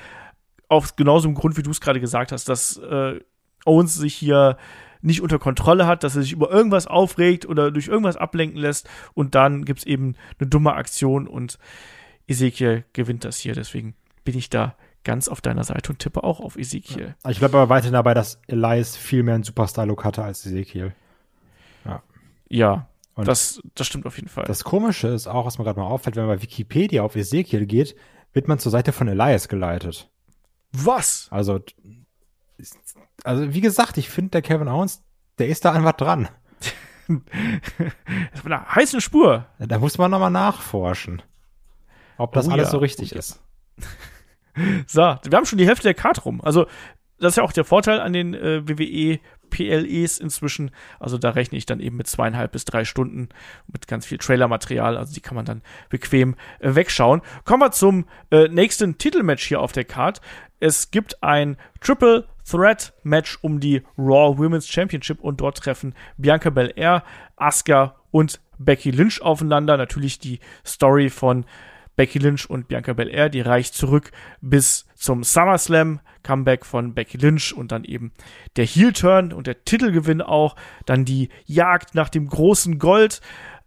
aus genauso einem Grund, wie du es gerade gesagt hast, dass äh, Owens sich hier nicht unter Kontrolle hat, dass er sich über irgendwas aufregt oder durch irgendwas ablenken lässt und dann gibt es eben eine dumme Aktion und Ezekiel gewinnt das hier. Deswegen bin ich da ganz auf deiner Seite und tippe auch auf Ezekiel. Ja. Ich bleibe aber weiterhin dabei, dass Elias viel mehr einen Superstar-Look hatte als Ezekiel. Ja. Ja, und das, das stimmt auf jeden Fall. Das Komische ist auch, was mir gerade mal auffällt, wenn man bei Wikipedia auf Ezekiel geht, wird man zur Seite von Elias geleitet. Was? Also, also wie gesagt, ich finde, der Kevin Owens, der ist da einfach dran. das war eine heiße Spur. Da muss man nochmal nachforschen, ob das oh, alles ja. so richtig oh, ist. so, wir haben schon die Hälfte der Karte rum. Also, das ist ja auch der Vorteil an den äh, WWE PLEs inzwischen. Also da rechne ich dann eben mit zweieinhalb bis drei Stunden mit ganz viel Trailermaterial. Also die kann man dann bequem äh, wegschauen. Kommen wir zum äh, nächsten Titelmatch hier auf der Card. Es gibt ein Triple Threat Match um die Raw Women's Championship und dort treffen Bianca Belair, Asuka und Becky Lynch aufeinander. Natürlich die Story von Becky Lynch und Bianca Belair, die reicht zurück bis zum SummerSlam, Comeback von Becky Lynch und dann eben der Heel-Turn und der Titelgewinn auch, dann die Jagd nach dem großen Gold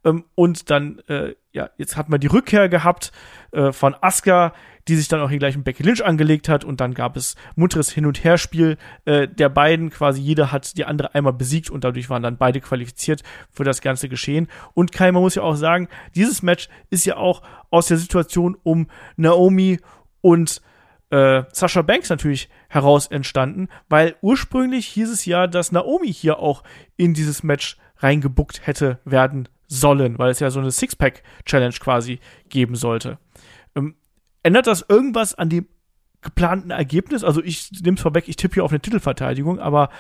ähm, und dann, äh, ja, jetzt hat man die Rückkehr gehabt äh, von Asuka, die sich dann auch hier gleich mit Becky Lynch angelegt hat und dann gab es munteres Hin- und Herspiel äh, der beiden. Quasi jeder hat die andere einmal besiegt und dadurch waren dann beide qualifiziert für das ganze Geschehen. Und Kai, man muss ja auch sagen, dieses Match ist ja auch aus der Situation um Naomi und äh, Sasha Banks natürlich heraus entstanden, weil ursprünglich hieß es ja, dass Naomi hier auch in dieses Match reingebuckt hätte werden sollen, weil es ja so eine Sixpack-Challenge quasi geben sollte. Ändert das irgendwas an dem geplanten Ergebnis? Also ich nehme es vorweg, ich tippe hier auf eine Titelverteidigung, aber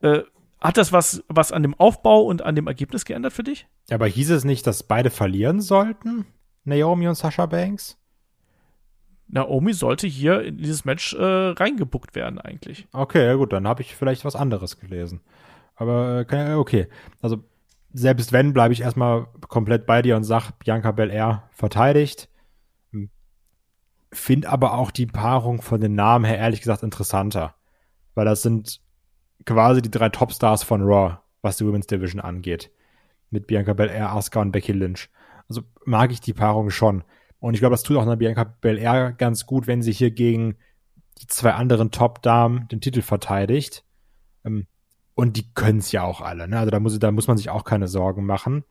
äh, hat das was, was an dem Aufbau und an dem Ergebnis geändert für dich? Aber hieß es nicht, dass beide verlieren sollten? Naomi und Sasha Banks? Naomi sollte hier in dieses Match äh, reingebuckt werden, eigentlich. Okay, ja gut, dann habe ich vielleicht was anderes gelesen. Aber äh, okay. Also, selbst wenn, bleibe ich erstmal komplett bei dir und sag, Bianca Belair verteidigt. Hm. Find aber auch die Paarung von den Namen her ehrlich gesagt interessanter. Weil das sind quasi die drei Topstars von Raw, was die Women's Division angeht. Mit Bianca Belair, Asuka und Becky Lynch. Also mag ich die Paarung schon. Und ich glaube, das tut auch eine Bianca Belair ganz gut, wenn sie hier gegen die zwei anderen Top-Damen den Titel verteidigt. Ähm, und die können es ja auch alle. Ne? Also da muss, da muss man sich auch keine Sorgen machen.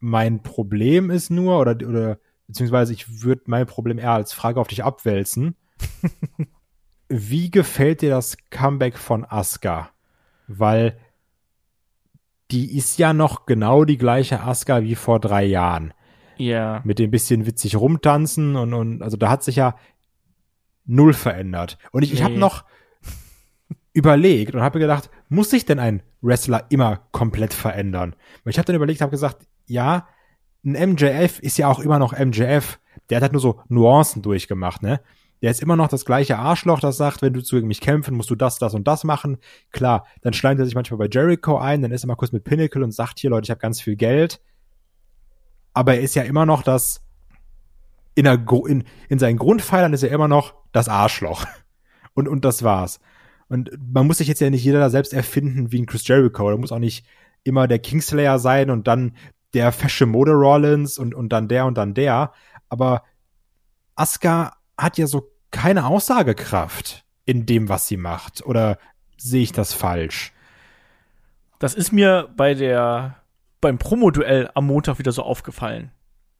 Mein Problem ist nur, oder, oder beziehungsweise ich würde mein Problem eher als Frage auf dich abwälzen. Wie gefällt dir das Comeback von Asuka? Weil die ist ja noch genau die gleiche Asuka wie vor drei Jahren. Ja. Mit dem bisschen witzig rumtanzen und, und also da hat sich ja null verändert. Und ich, nee. ich habe noch überlegt und habe gedacht, muss sich denn ein Wrestler immer komplett verändern? Und ich habe dann überlegt, habe gesagt, ja, ein MJF ist ja auch immer noch MJF. Der hat halt nur so Nuancen durchgemacht, ne? Der ist immer noch das gleiche Arschloch, das sagt, wenn du zu mich kämpfen, musst du das, das und das machen. Klar, dann schleimt er sich manchmal bei Jericho ein, dann ist er mal kurz mit Pinnacle und sagt hier, Leute, ich habe ganz viel Geld aber er ist ja immer noch das, in, der, in, in seinen Grundpfeilern ist er immer noch das Arschloch. Und, und das war's. Und man muss sich jetzt ja nicht jeder da selbst erfinden wie ein Chris Jericho. Da muss auch nicht immer der Kingslayer sein und dann der fesche Mode Rollins und, und dann der und dann der. Aber Asuka hat ja so keine Aussagekraft in dem, was sie macht. Oder sehe ich das falsch? Das ist mir bei der beim Promo-Duell am Montag wieder so aufgefallen.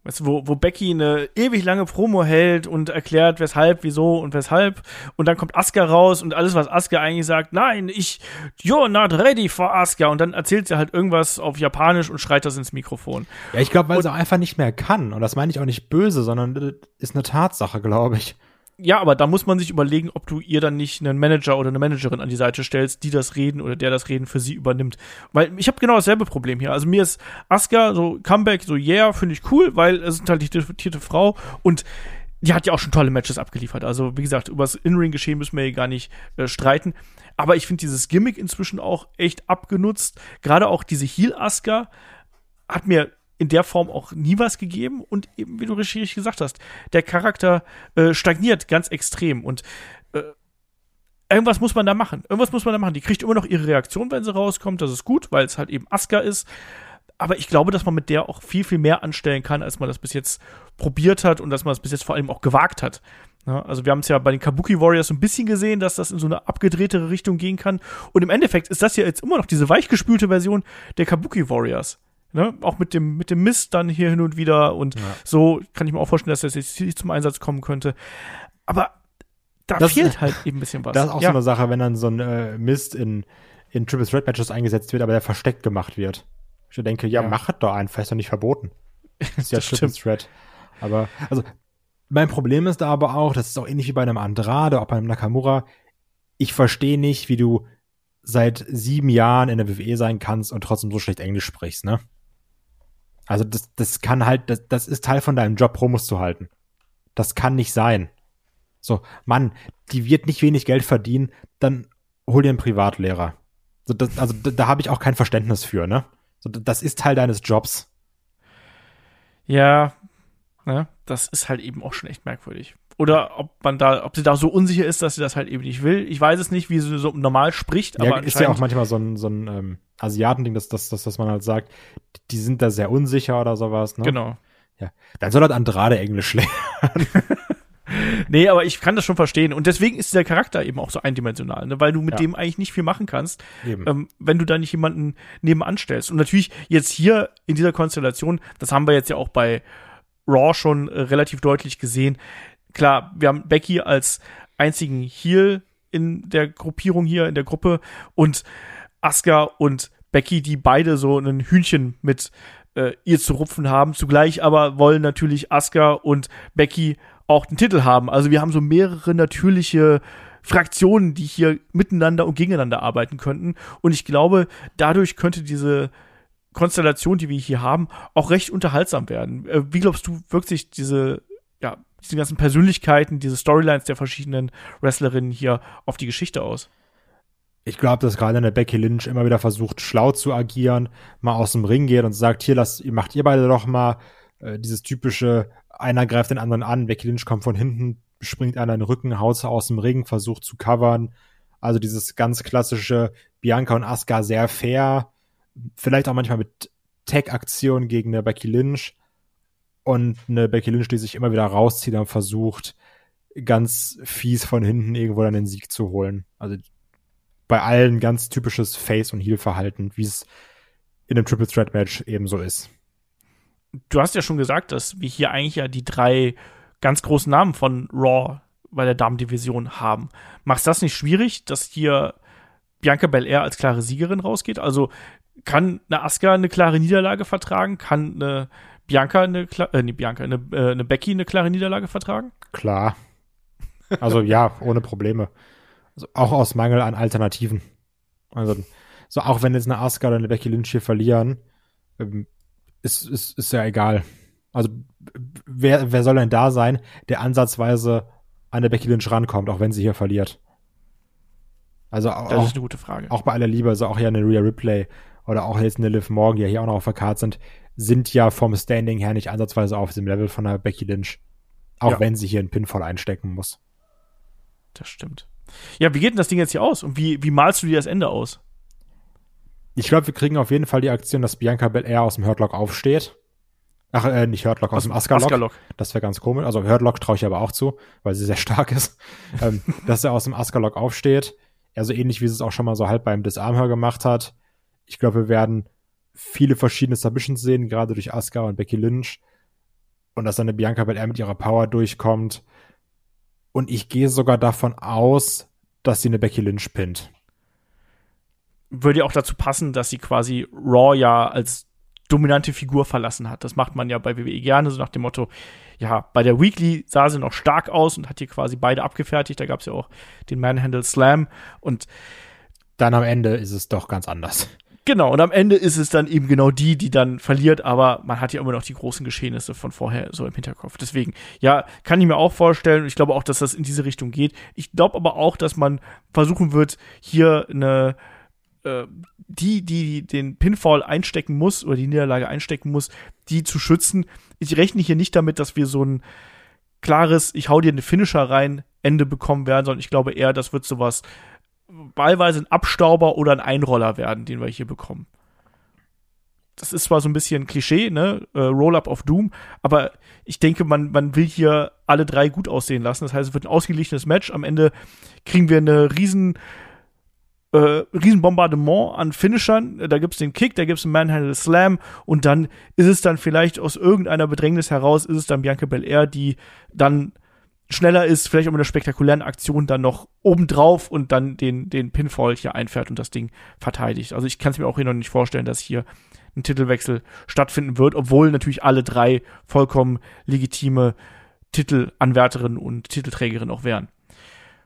Weißt du, wo, wo Becky eine ewig lange Promo hält und erklärt, weshalb, wieso und weshalb. Und dann kommt Asuka raus und alles, was Asuka eigentlich sagt, nein, ich, you're not ready for Asuka. Und dann erzählt sie halt irgendwas auf Japanisch und schreit das ins Mikrofon. Ja, ich glaube, weil und, sie auch einfach nicht mehr kann. Und das meine ich auch nicht böse, sondern ist eine Tatsache, glaube ich ja, aber da muss man sich überlegen, ob du ihr dann nicht einen Manager oder eine Managerin an die Seite stellst, die das Reden oder der das Reden für sie übernimmt. Weil ich habe genau dasselbe Problem hier. Also mir ist Asuka so Comeback, so yeah, finde ich cool, weil es ist halt die diskutierte Frau und die hat ja auch schon tolle Matches abgeliefert. Also wie gesagt, über das In-Ring-Geschehen müssen wir hier gar nicht äh, streiten. Aber ich finde dieses Gimmick inzwischen auch echt abgenutzt. Gerade auch diese Heel-Asuka hat mir in der Form auch nie was gegeben und eben, wie du richtig gesagt hast, der Charakter äh, stagniert ganz extrem und äh, irgendwas muss man da machen. Irgendwas muss man da machen. Die kriegt immer noch ihre Reaktion, wenn sie rauskommt. Das ist gut, weil es halt eben Asuka ist. Aber ich glaube, dass man mit der auch viel, viel mehr anstellen kann, als man das bis jetzt probiert hat und dass man das bis jetzt vor allem auch gewagt hat. Ja, also wir haben es ja bei den Kabuki Warriors so ein bisschen gesehen, dass das in so eine abgedrehtere Richtung gehen kann. Und im Endeffekt ist das ja jetzt immer noch diese weichgespülte Version der Kabuki Warriors. Ne? Auch mit dem, mit dem Mist dann hier hin und wieder. Und Ja. so kann ich mir auch vorstellen, dass das jetzt hier zum Einsatz kommen könnte. Aber da Das- fehlt halt eben ein bisschen was. Das ist auch ja. so eine Sache, wenn dann so ein äh, Mist in, in Triple Threat Matches eingesetzt wird, aber der versteckt gemacht wird. Ich denke, ja, Ja. mach es doch einfach, ist doch nicht verboten. ist ja Das Triple. Threat. Aber, also, mein Problem ist da aber auch, das ist auch ähnlich wie bei einem Andrade, auch bei einem Nakamura. Ich verstehe nicht, wie du seit sieben Jahren in der WWE sein kannst und trotzdem so schlecht Englisch sprichst, ne? Also, das, das kann halt, das, das ist Teil von deinem Job, Promos zu halten. Das kann nicht sein. So, Mann, die wird nicht wenig Geld verdienen, dann hol dir einen Privatlehrer. So, das, also da, da habe ich auch kein Verständnis für, ne? So, das ist Teil deines Jobs. Ja, ne, das ist halt eben auch schon echt merkwürdig. Oder ob man da, ob sie da so unsicher ist, dass sie das halt eben nicht will. Ich weiß es nicht, wie sie so normal spricht, aber Ja, ist ja auch manchmal so ein, so ein ähm, Asiatending, dass, dass, dass, dass man halt sagt, die sind da sehr unsicher oder sowas, ne? Genau. Dann soll halt Andrade Englisch lernen. Nee, aber ich kann das schon verstehen. Und deswegen ist dieser Charakter eben auch so eindimensional, ne? weil du mit Ja. dem eigentlich nicht viel machen kannst, ähm, wenn du da nicht jemanden nebenan stellst. Und natürlich jetzt hier in dieser Konstellation, das haben wir jetzt ja auch bei Raw schon äh, relativ deutlich gesehen. Klar, wir haben Becky als einzigen Heel in der Gruppierung hier, in der Gruppe und Asuka und Becky, die beide so ein Hühnchen mit äh, ihr zu rupfen haben. Zugleich aber wollen natürlich Asuka und Becky auch den Titel haben. Also wir haben so mehrere natürliche Fraktionen, die hier miteinander und gegeneinander arbeiten könnten. Und ich glaube, dadurch könnte diese Konstellation, die wir hier haben, auch recht unterhaltsam werden. Äh, wie glaubst du, wirkt sich diese, ja, diese ganzen Persönlichkeiten, diese Storylines der verschiedenen Wrestlerinnen hier auf die Geschichte aus? Ich glaube, dass gerade eine Becky Lynch immer wieder versucht, schlau zu agieren, mal aus dem Ring geht und sagt, hier, lasst, macht ihr beide doch mal äh, dieses typische, einer greift den anderen an, Becky Lynch kommt von hinten, springt einer in den Rücken, haut aus dem Ring, versucht zu covern. Also dieses ganz klassische Bianca und Asuka sehr fair, vielleicht auch manchmal mit Tag-Aktion gegen eine Becky Lynch und eine Becky Lynch, die sich immer wieder rauszieht und versucht, ganz fies von hinten irgendwo dann den Sieg zu holen. Also bei allen ganz typisches Face- und Heel-Verhalten, wie es in einem Triple Threat Match ebenso ist. Du hast ja schon gesagt, dass wir hier eigentlich ja die drei ganz großen Namen von Raw bei der Damendivision haben. Machst das nicht schwierig, dass hier Bianca Belair als klare Siegerin rausgeht? Also kann eine Asuka eine klare Niederlage vertragen? Kann eine Bianca eine, Kla äh, nee, Bianca, eine, äh, eine Becky eine klare Niederlage vertragen? Klar. Also ja, ohne Probleme. Also auch aus Mangel an Alternativen. Also so auch wenn jetzt eine Asuka oder eine Becky Lynch hier verlieren, ähm, ist, ist, ist ja egal. Also wer, wer soll denn da sein, der ansatzweise an der Becky Lynch rankommt, auch wenn sie hier verliert? Also auch, Das ist eine gute Frage. auch bei aller Liebe, also auch ja eine Rhea Ripley oder auch jetzt eine Liv Morgan, die ja hier auch noch auf der Karte sind, sind ja vom Standing her nicht ansatzweise auf dem Level von einer Becky Lynch. Auch Ja. wenn sie hier einen Pinfall einstecken muss. Das stimmt. Ja, wie geht denn das Ding jetzt hier aus? Und wie, wie malst du dir das Ende aus? Ich glaube, wir kriegen auf jeden Fall die Aktion, dass Bianca Belair aus dem Hurtlock aufsteht. Ach, äh, nicht Hurtlock, aus, dem Asuka-Lock. Asuka-Lock. Das wäre ganz komisch. Also Hurtlock traue ich aber auch zu, weil sie sehr stark ist. ähm, dass er aus dem Asuka-Lock aufsteht. Also ähnlich wie sie es auch schon mal so halb beim Disarmhör gemacht hat. Ich glaube, wir werden viele verschiedene Submissions sehen, gerade durch Asuka und Becky Lynch. Und dass dann eine Bianca Belair mit ihrer Power durchkommt. Und ich gehe sogar davon aus, dass sie eine Becky Lynch pinnt. würde ja auch dazu passen, dass sie quasi Raw ja als dominante Figur verlassen hat. Das macht man ja bei WWE gerne, so nach dem Motto, ja, bei der Weekly sah sie noch stark aus und hat hier quasi beide abgefertigt. Da gab es ja auch den Manhandle Slam und Dann am Ende ist es doch ganz anders. Genau, und am Ende ist es dann eben genau die, die dann verliert, aber man hat ja immer noch die großen Geschehnisse von vorher so im Hinterkopf. Deswegen, ja, kann ich mir auch vorstellen und ich glaube auch, dass das in diese Richtung geht. Ich glaube aber auch, dass man versuchen wird, hier eine äh, die, die den Pinfall einstecken muss oder die Niederlage einstecken muss, die zu schützen. Ich rechne hier nicht damit, dass wir so ein klares, ich hau dir einen Finisher rein, Ende bekommen werden, sondern ich glaube eher, das wird sowas wahlweise ein Abstauber oder ein Einroller werden, den wir hier bekommen. Das ist zwar so ein bisschen Klischee, ne? Äh, Roll-up of Doom, aber ich denke, man, man will hier alle drei gut aussehen lassen. Das heißt, es wird ein ausgeglichenes Match. Am Ende kriegen wir eine riesen äh, Riesenbombardement an Finishern. Da gibt es den Kick, da gibt es einen Manhandle Slam und dann ist es dann vielleicht aus irgendeiner Bedrängnis heraus, ist es dann Bianca Belair, die dann schneller ist, vielleicht auch mit einer spektakulären Aktion dann noch obendrauf und dann den, den Pinfall hier einfährt und das Ding verteidigt. Also ich kann es mir auch hier noch nicht vorstellen, dass hier ein Titelwechsel stattfinden wird, obwohl natürlich alle drei vollkommen legitime Titelanwärterinnen und Titelträgerinnen auch wären.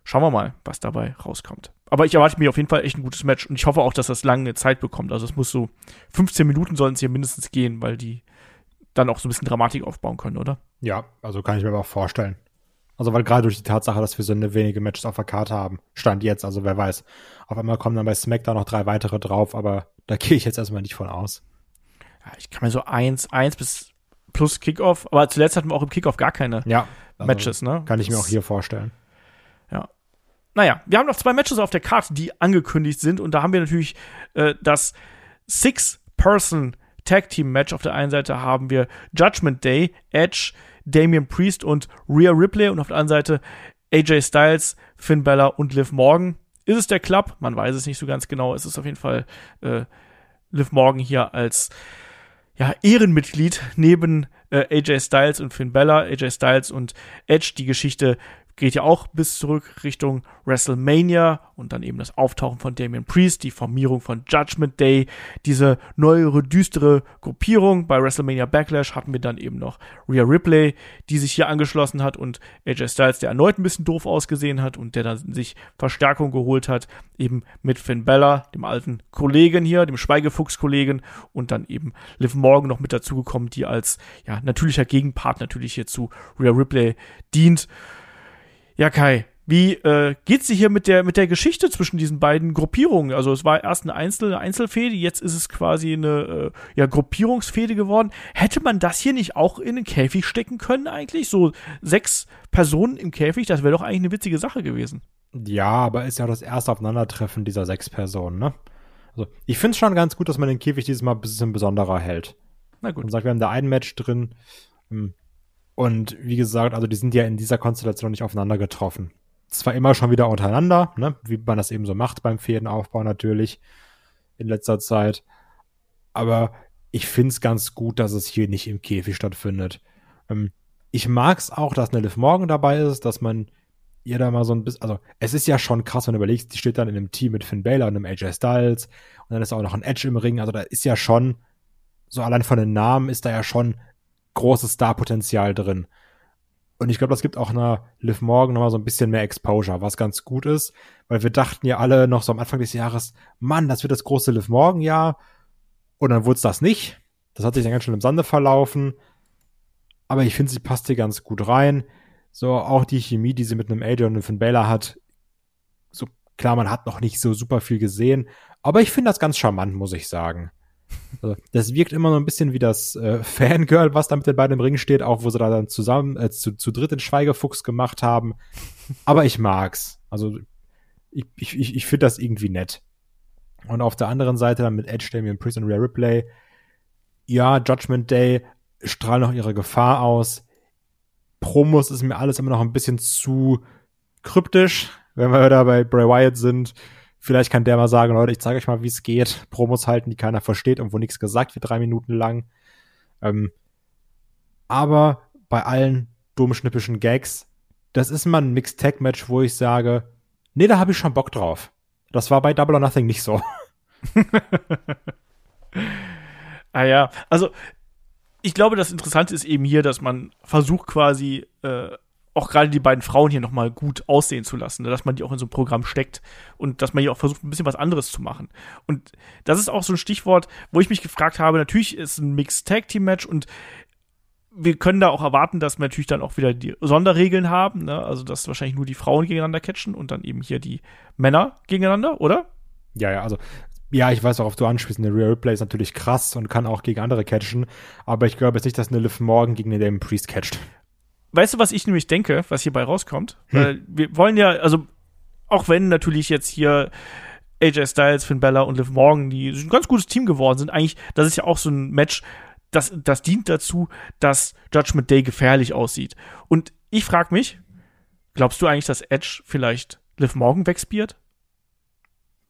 Schauen wir mal, was dabei rauskommt. Aber ich erwarte mir auf jeden Fall echt ein gutes Match und ich hoffe auch, dass das lange Zeit bekommt. Also es muss so 15 Minuten sollen es hier mindestens gehen, weil die dann auch so ein bisschen Dramatik aufbauen können, oder? Ja, also kann ich mir aber auch vorstellen. Also weil gerade durch die Tatsache, dass wir so eine wenige Matches auf der Karte haben, stand jetzt, also wer weiß. Auf einmal kommen dann bei SmackDown noch drei weitere drauf, aber da gehe ich jetzt erstmal nicht von aus. Ja, ich kann mir so eins, eins bis plus Kickoff, aber zuletzt hatten wir auch im Kickoff gar keine ja, also Matches, ne? Kann ich mir auch hier vorstellen. Ja. Naja, wir haben noch zwei Matches auf der Karte, die angekündigt sind und da haben wir natürlich äh, das Six-Person Tag Team Match. Auf der einen Seite haben wir Judgment Day, Edge, Damian Priest und Rhea Ripley und auf der anderen Seite AJ Styles, Finn Bella und Liv Morgan. Ist es der Club? Man weiß es nicht so ganz genau. Es ist auf jeden Fall äh, Liv Morgan hier als ja, Ehrenmitglied neben äh, AJ Styles und Finn Bella, AJ Styles und Edge. Die Geschichte geht ja auch bis zurück Richtung WrestleMania und dann eben das Auftauchen von Damian Priest, die Formierung von Judgment Day, diese neuere, düstere Gruppierung. Bei WrestleMania Backlash hatten wir dann eben noch Rhea Ripley, die sich hier angeschlossen hat und AJ Styles, der erneut ein bisschen doof ausgesehen hat und der dann sich Verstärkung geholt hat, eben mit Finn Bella, dem alten Kollegen hier, dem Schweigefuchs-Kollegen und dann eben Liv Morgan noch mit dazugekommen, die als ja, natürlicher Gegenpart natürlich hier zu Rhea Ripley dient. Ja, Kai, wie äh, geht's dir hier mit der mit der Geschichte zwischen diesen beiden Gruppierungen? Also es war erst eine einzelne Einzelfehde, jetzt ist es quasi eine äh, ja Gruppierungsfehde geworden. Hätte man das hier nicht auch in den Käfig stecken können eigentlich? So sechs Personen im Käfig, das wäre doch eigentlich eine witzige Sache gewesen. Ja, aber ist ja das erste Aufeinandertreffen dieser sechs Personen, ne? Also ich finde es schon ganz gut, dass man den Käfig dieses Mal ein bisschen besonderer hält. Na gut. Und sagt, wir haben da ein Match drin. Hm, und wie gesagt, also die sind ja in dieser Konstellation nicht aufeinander getroffen. Zwar immer schon wieder untereinander, ne, wie man das eben so macht beim Fädenaufbau natürlich in letzter Zeit. Aber ich finde es ganz gut, dass es hier nicht im Käfig stattfindet. Ähm, ich mag es auch, dass eine Liv Morgan dabei ist, dass man ihr da mal so ein bisschen, also es ist ja schon krass, wenn du überlegst, die steht dann in einem Team mit Finn Balor und einem AJ Styles und dann ist auch noch ein Edge im Ring, also da ist ja schon, so allein von den Namen ist da ja schon großes Starpotenzial drin. Und ich glaube, das gibt auch einer Liv Morgan nochmal so ein bisschen mehr Exposure, was ganz gut ist, weil wir dachten ja alle noch so am Anfang des Jahres, Mann, das wird das große Liv Morgan-Jahr. Und dann wurde es das nicht. Das hat sich dann ganz schön im Sande verlaufen. Aber ich finde, sie passt hier ganz gut rein. So, auch die Chemie, die sie mit einem Adrian und Finn Baylor hat. So, klar, man hat noch nicht so super viel gesehen. Aber ich finde das ganz charmant, muss ich sagen. Also, das wirkt immer so ein bisschen wie das äh, Fangirl, was da mit den beiden im Ring steht, auch wo sie da dann zusammen äh, zu, zu dritt den Schweigefuchs gemacht haben. Aber ich mag's. Also ich, ich, ich finde das irgendwie nett. Und auf der anderen Seite dann mit Edge, Damien Priest und Rhea Ripley. Ja, Judgment Day strahlen noch ihre Gefahr aus. Promos ist mir alles immer noch ein bisschen zu kryptisch, wenn wir da bei Bray Wyatt sind. Vielleicht kann der mal sagen, Leute, ich zeige euch mal, wie es geht. Promos halten, die keiner versteht und wo nichts gesagt wird, drei Minuten lang. Ähm, aber bei allen dummschnippischen Gags, das ist mal ein Mixed-Tag-Match, wo ich sage, nee, da habe ich schon Bock drauf. Das war bei Double or Nothing nicht so. ah ja, also ich glaube, das Interessante ist eben hier, dass man versucht quasi äh, auch gerade die beiden Frauen hier nochmal gut aussehen zu lassen, ne? dass man die auch in so ein Programm steckt und dass man hier auch versucht, ein bisschen was anderes zu machen. Und das ist auch so ein Stichwort, wo ich mich gefragt habe, natürlich ist ein Mixed Tag Team Match und wir können da auch erwarten, dass wir natürlich dann auch wieder die Sonderregeln haben, ne? also dass wahrscheinlich nur die Frauen gegeneinander catchen und dann eben hier die Männer gegeneinander, oder? Ja, ja, also ja, ich weiß, worauf du anspielst. Eine Real Replay ist natürlich krass und kann auch gegen andere catchen. Aber ich glaube jetzt nicht, dass eine Liv Morgan gegen den Damon Priest catcht. Weißt du, was ich nämlich denke, was hierbei rauskommt? Hm. Weil wir wollen ja, also auch wenn natürlich jetzt hier AJ Styles, Finn Bella und Liv Morgan, die ein ganz gutes Team geworden sind, eigentlich, das ist ja auch so ein Match, das, das dient dazu, dass Judgment Day gefährlich aussieht. Und ich frage mich, glaubst du eigentlich, dass Edge vielleicht Liv Morgan wegspiert?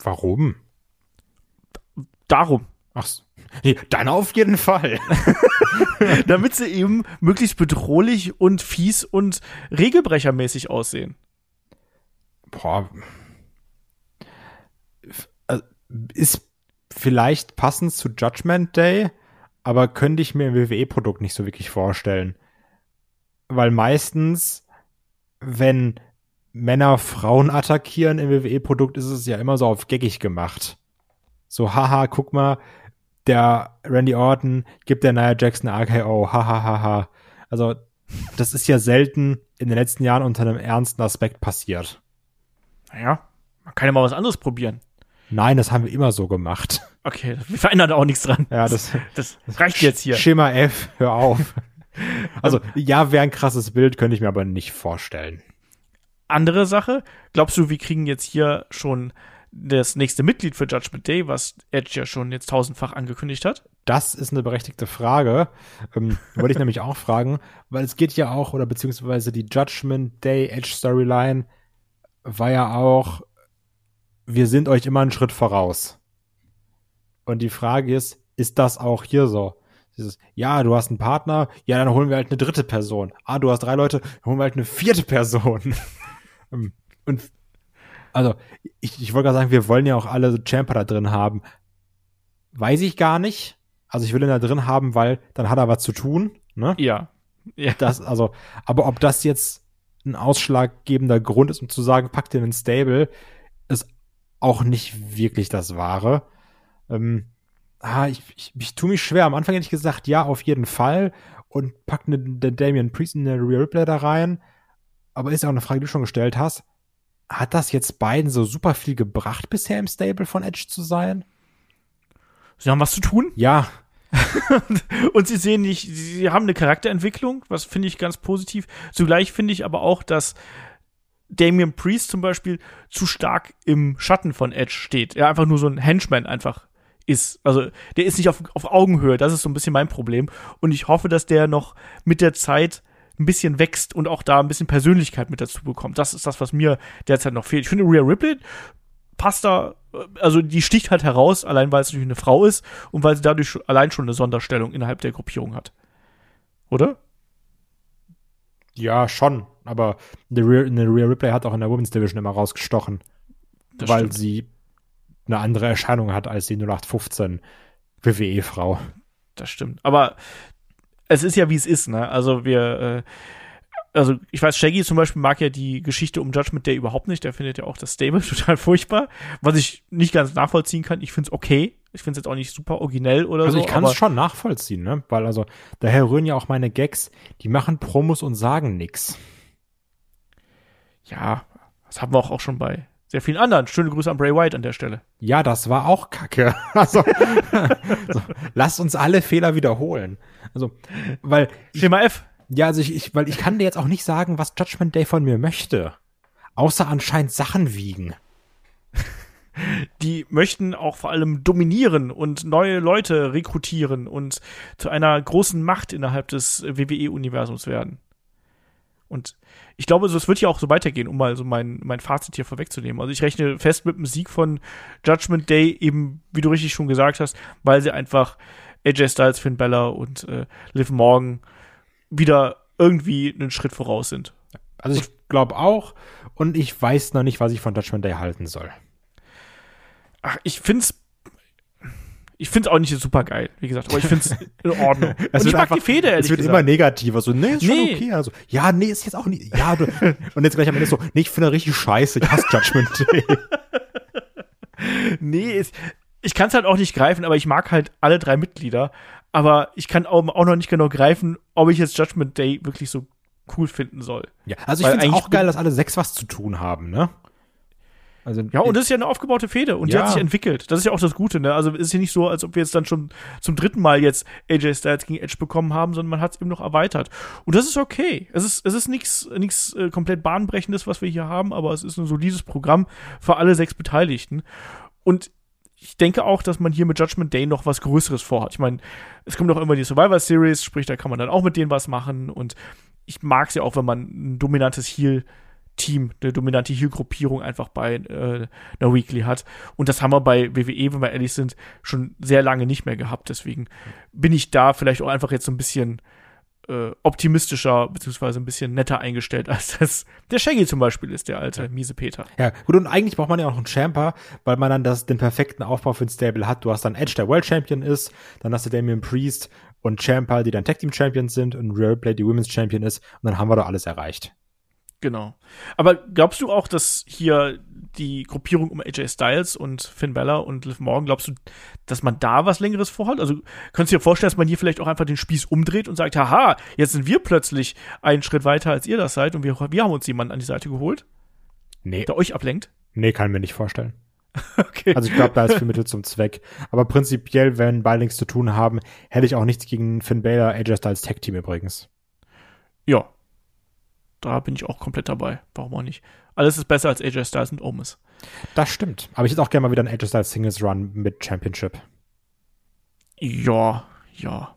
Warum? Darum. Ach, dann auf jeden Fall. damit sie eben möglichst bedrohlich und fies und regelbrechermäßig aussehen. Boah. Äh, Ist vielleicht passend zu Judgment Day, aber könnte ich mir im WWE-Produkt nicht so wirklich vorstellen. Weil meistens, wenn Männer Frauen attackieren im WWE-Produkt, ist es ja immer so auf geckig gemacht. So, haha, guck mal, der Randy Orton gibt der Nia Jackson RKO, haha, haha. Also, das ist ja selten in den letzten Jahren unter einem ernsten Aspekt passiert. Naja, man kann ja mal was anderes probieren. Nein, das haben wir immer so gemacht. Okay, wir verändern da auch nichts dran. Ja, das, Das reicht jetzt hier. Schema F, hör auf. Also, ja, wäre ein krasses Bild, könnte ich mir aber nicht vorstellen. Andere Sache, glaubst du, wir kriegen jetzt hier schon das nächste Mitglied für Judgment Day, was Edge ja schon jetzt tausendfach angekündigt hat? Das ist eine berechtigte Frage. Ähm, wollte ich nämlich auch fragen, weil es geht ja auch, oder beziehungsweise die Judgment Day Edge Storyline war ja auch, wir sind euch immer einen Schritt voraus. Und die Frage ist, ist das auch hier so? Dieses, ja, du hast einen Partner, ja, dann holen wir halt eine dritte Person. Ah, du hast drei Leute, dann holen wir halt eine vierte Person. Ähm, Und also, ich, ich wollte gerade sagen, wir wollen ja auch alle so Champer da drin haben. Weiß ich gar nicht. Also ich will ihn da drin haben, weil dann hat er was zu tun. Ne? Ja. Ja. Das, also, aber ob das jetzt ein ausschlaggebender Grund ist, um zu sagen, packt den in Stable, ist auch nicht wirklich das Wahre. Ähm, ah, ich, ich, ich tue mich schwer. Am Anfang hätte ich gesagt, ja, auf jeden Fall. Und pack den, den Damian Priest in der Real Ripley da rein. Aber ist ja auch eine Frage, die du schon gestellt hast. Hat das jetzt beiden so super viel gebracht, bisher im Stable von Edge zu sein? Sie haben was zu tun Ja, und sie sehen nicht, sie haben eine Charakterentwicklung, was finde ich ganz positiv. Zugleich finde ich aber auch, dass Damian Priest zum Beispiel zu stark im Schatten von Edge steht. Er einfach nur so ein Henchman einfach ist. Also der ist nicht auf, auf Augenhöhe. Das ist so ein bisschen mein Problem. Und ich hoffe, dass der noch mit der Zeit ein bisschen wächst und auch da ein bisschen Persönlichkeit mit dazu bekommt. Das ist das, was mir derzeit noch fehlt. Ich finde, Rhea Ripley passt da, äh, also die sticht halt heraus, allein weil es natürlich eine Frau ist und weil sie dadurch schon- allein schon eine Sonderstellung innerhalb der Gruppierung hat. Oder? ja, schon. Aber eine Real, eine Real Ripley hat auch in der Women's Division immer rausgestochen. Das weil stimmt. sie eine andere Erscheinung hat als die 0815 WWE-Frau. Das stimmt. Aber es ist ja, wie es ist, ne? Also wir, äh, also ich weiß, Shaggy zum Beispiel mag ja die Geschichte um Judgment Day überhaupt nicht. Der findet ja auch das Stable total furchtbar, was ich nicht ganz nachvollziehen kann. Ich finde es okay. Ich finde es jetzt auch nicht super originell oder Also so. ich kann es schon nachvollziehen, ne? Weil also, daher rühren ja auch meine Gags, die machen Promos und sagen nix. Ja, das haben wir auch, auch schon bei sehr vielen anderen. Schöne Grüße an Bray Wyatt an der Stelle. Ja, das war auch Kacke. Also, so, lasst uns alle Fehler wiederholen. Also, weil Schema F. Ja, also ich, ich, weil ich kann dir jetzt auch nicht sagen, was Judgment Day von mir möchte. Außer anscheinend Sachen wiegen. die möchten auch vor allem dominieren und neue Leute rekrutieren und zu einer großen Macht innerhalb des WWE-Universums werden. Und ich glaube, so, es wird ja auch so weitergehen, um mal so mein, mein Fazit hier vorwegzunehmen. Also ich rechne fest mit dem Sieg von Judgment Day, eben, wie du richtig schon gesagt hast, weil sie einfach AJ Styles, Finn Bella und äh, Liv Morgan wieder irgendwie einen Schritt voraus sind. Also ich glaube auch. Und ich weiß noch nicht, was ich von Judgment Day halten soll. Ach, ich find's. Ich find's auch nicht super geil, wie gesagt, aber ich find's in Ordnung. Und Es ich wird mag einfach- die ehrlich Es wird gesagt. immer negativer. So, nee, ist schon Nee. okay. Also, ja, nee, ist jetzt auch nicht. Ja, du, und jetzt gleich am Ende so, nee, ich finde richtig scheiße. Ich hasse Judgment Day. Nee, ist, ich kann es halt auch nicht greifen, aber ich mag halt alle drei Mitglieder. Aber ich kann auch, auch noch nicht genau greifen, ob ich jetzt Judgment Day wirklich so cool finden soll. Ja, also ich finde es auch geil, dass alle sechs was zu tun haben, ne? Also, Ja, und das ist ja eine aufgebaute Fehde und die Ja. hat sich entwickelt. Das ist ja auch das Gute, ne? Also es ist ja nicht so, als ob wir jetzt dann schon zum dritten Mal jetzt AJ Styles gegen Edge bekommen haben, sondern man hat es eben noch erweitert. Und das ist okay. Es ist, es ist nichts nichts äh, komplett bahnbrechendes, was wir hier haben, aber es ist ein solides Programm für alle sechs Beteiligten. Und ich denke auch, dass man hier mit Judgment Day noch was Größeres vorhat. Ich meine, es kommt auch immer die Survivor Series, sprich, da kann man dann auch mit denen was machen. Und ich mag es ja auch, wenn man ein dominantes Heel Team, eine dominante Heel-Gruppierung einfach bei äh, einer Weekly hat. Und das haben wir bei WWE, wenn wir ehrlich sind, schon sehr lange nicht mehr gehabt. Deswegen bin ich da vielleicht auch einfach jetzt so ein bisschen äh, optimistischer, beziehungsweise ein bisschen netter eingestellt, als das der Shaggy zum Beispiel ist, der alte miese Peter. Ja, gut, und eigentlich braucht man ja auch einen Champer, weil man dann das, den perfekten Aufbau für ein Stable hat. Du hast dann Edge, der World Champion ist, dann hast du Damian Priest und Champa, die dann Tag Team Champions sind und Roleplay, die Women's Champion ist, und dann haben wir doch alles erreicht. Genau. Aber glaubst du auch, dass hier die Gruppierung um AJ Styles und Finn Balor und Liv Morgan, glaubst du, dass man da was längeres vorhat? Also könntest du dir vorstellen, dass man hier vielleicht auch einfach den Spieß umdreht und sagt, haha, jetzt sind wir plötzlich einen Schritt weiter, als ihr das seid und wir, wir haben uns jemanden an die Seite geholt, Nee, der euch ablenkt? nee, kann mir nicht vorstellen. Okay. Also ich glaube, da ist viel Mittel zum Zweck. Aber prinzipiell, wenn beide nichts zu tun haben, hätte ich auch nichts gegen Finn Balor, AJ Styles Tag Team übrigens. ja. Da bin ich auch komplett dabei. Warum auch nicht? Alles ist besser als AJ Styles und Omis. Das stimmt. Aber ich hätte auch gerne mal wieder einen AJ Styles Singles Run mit Championship. Ja, ja.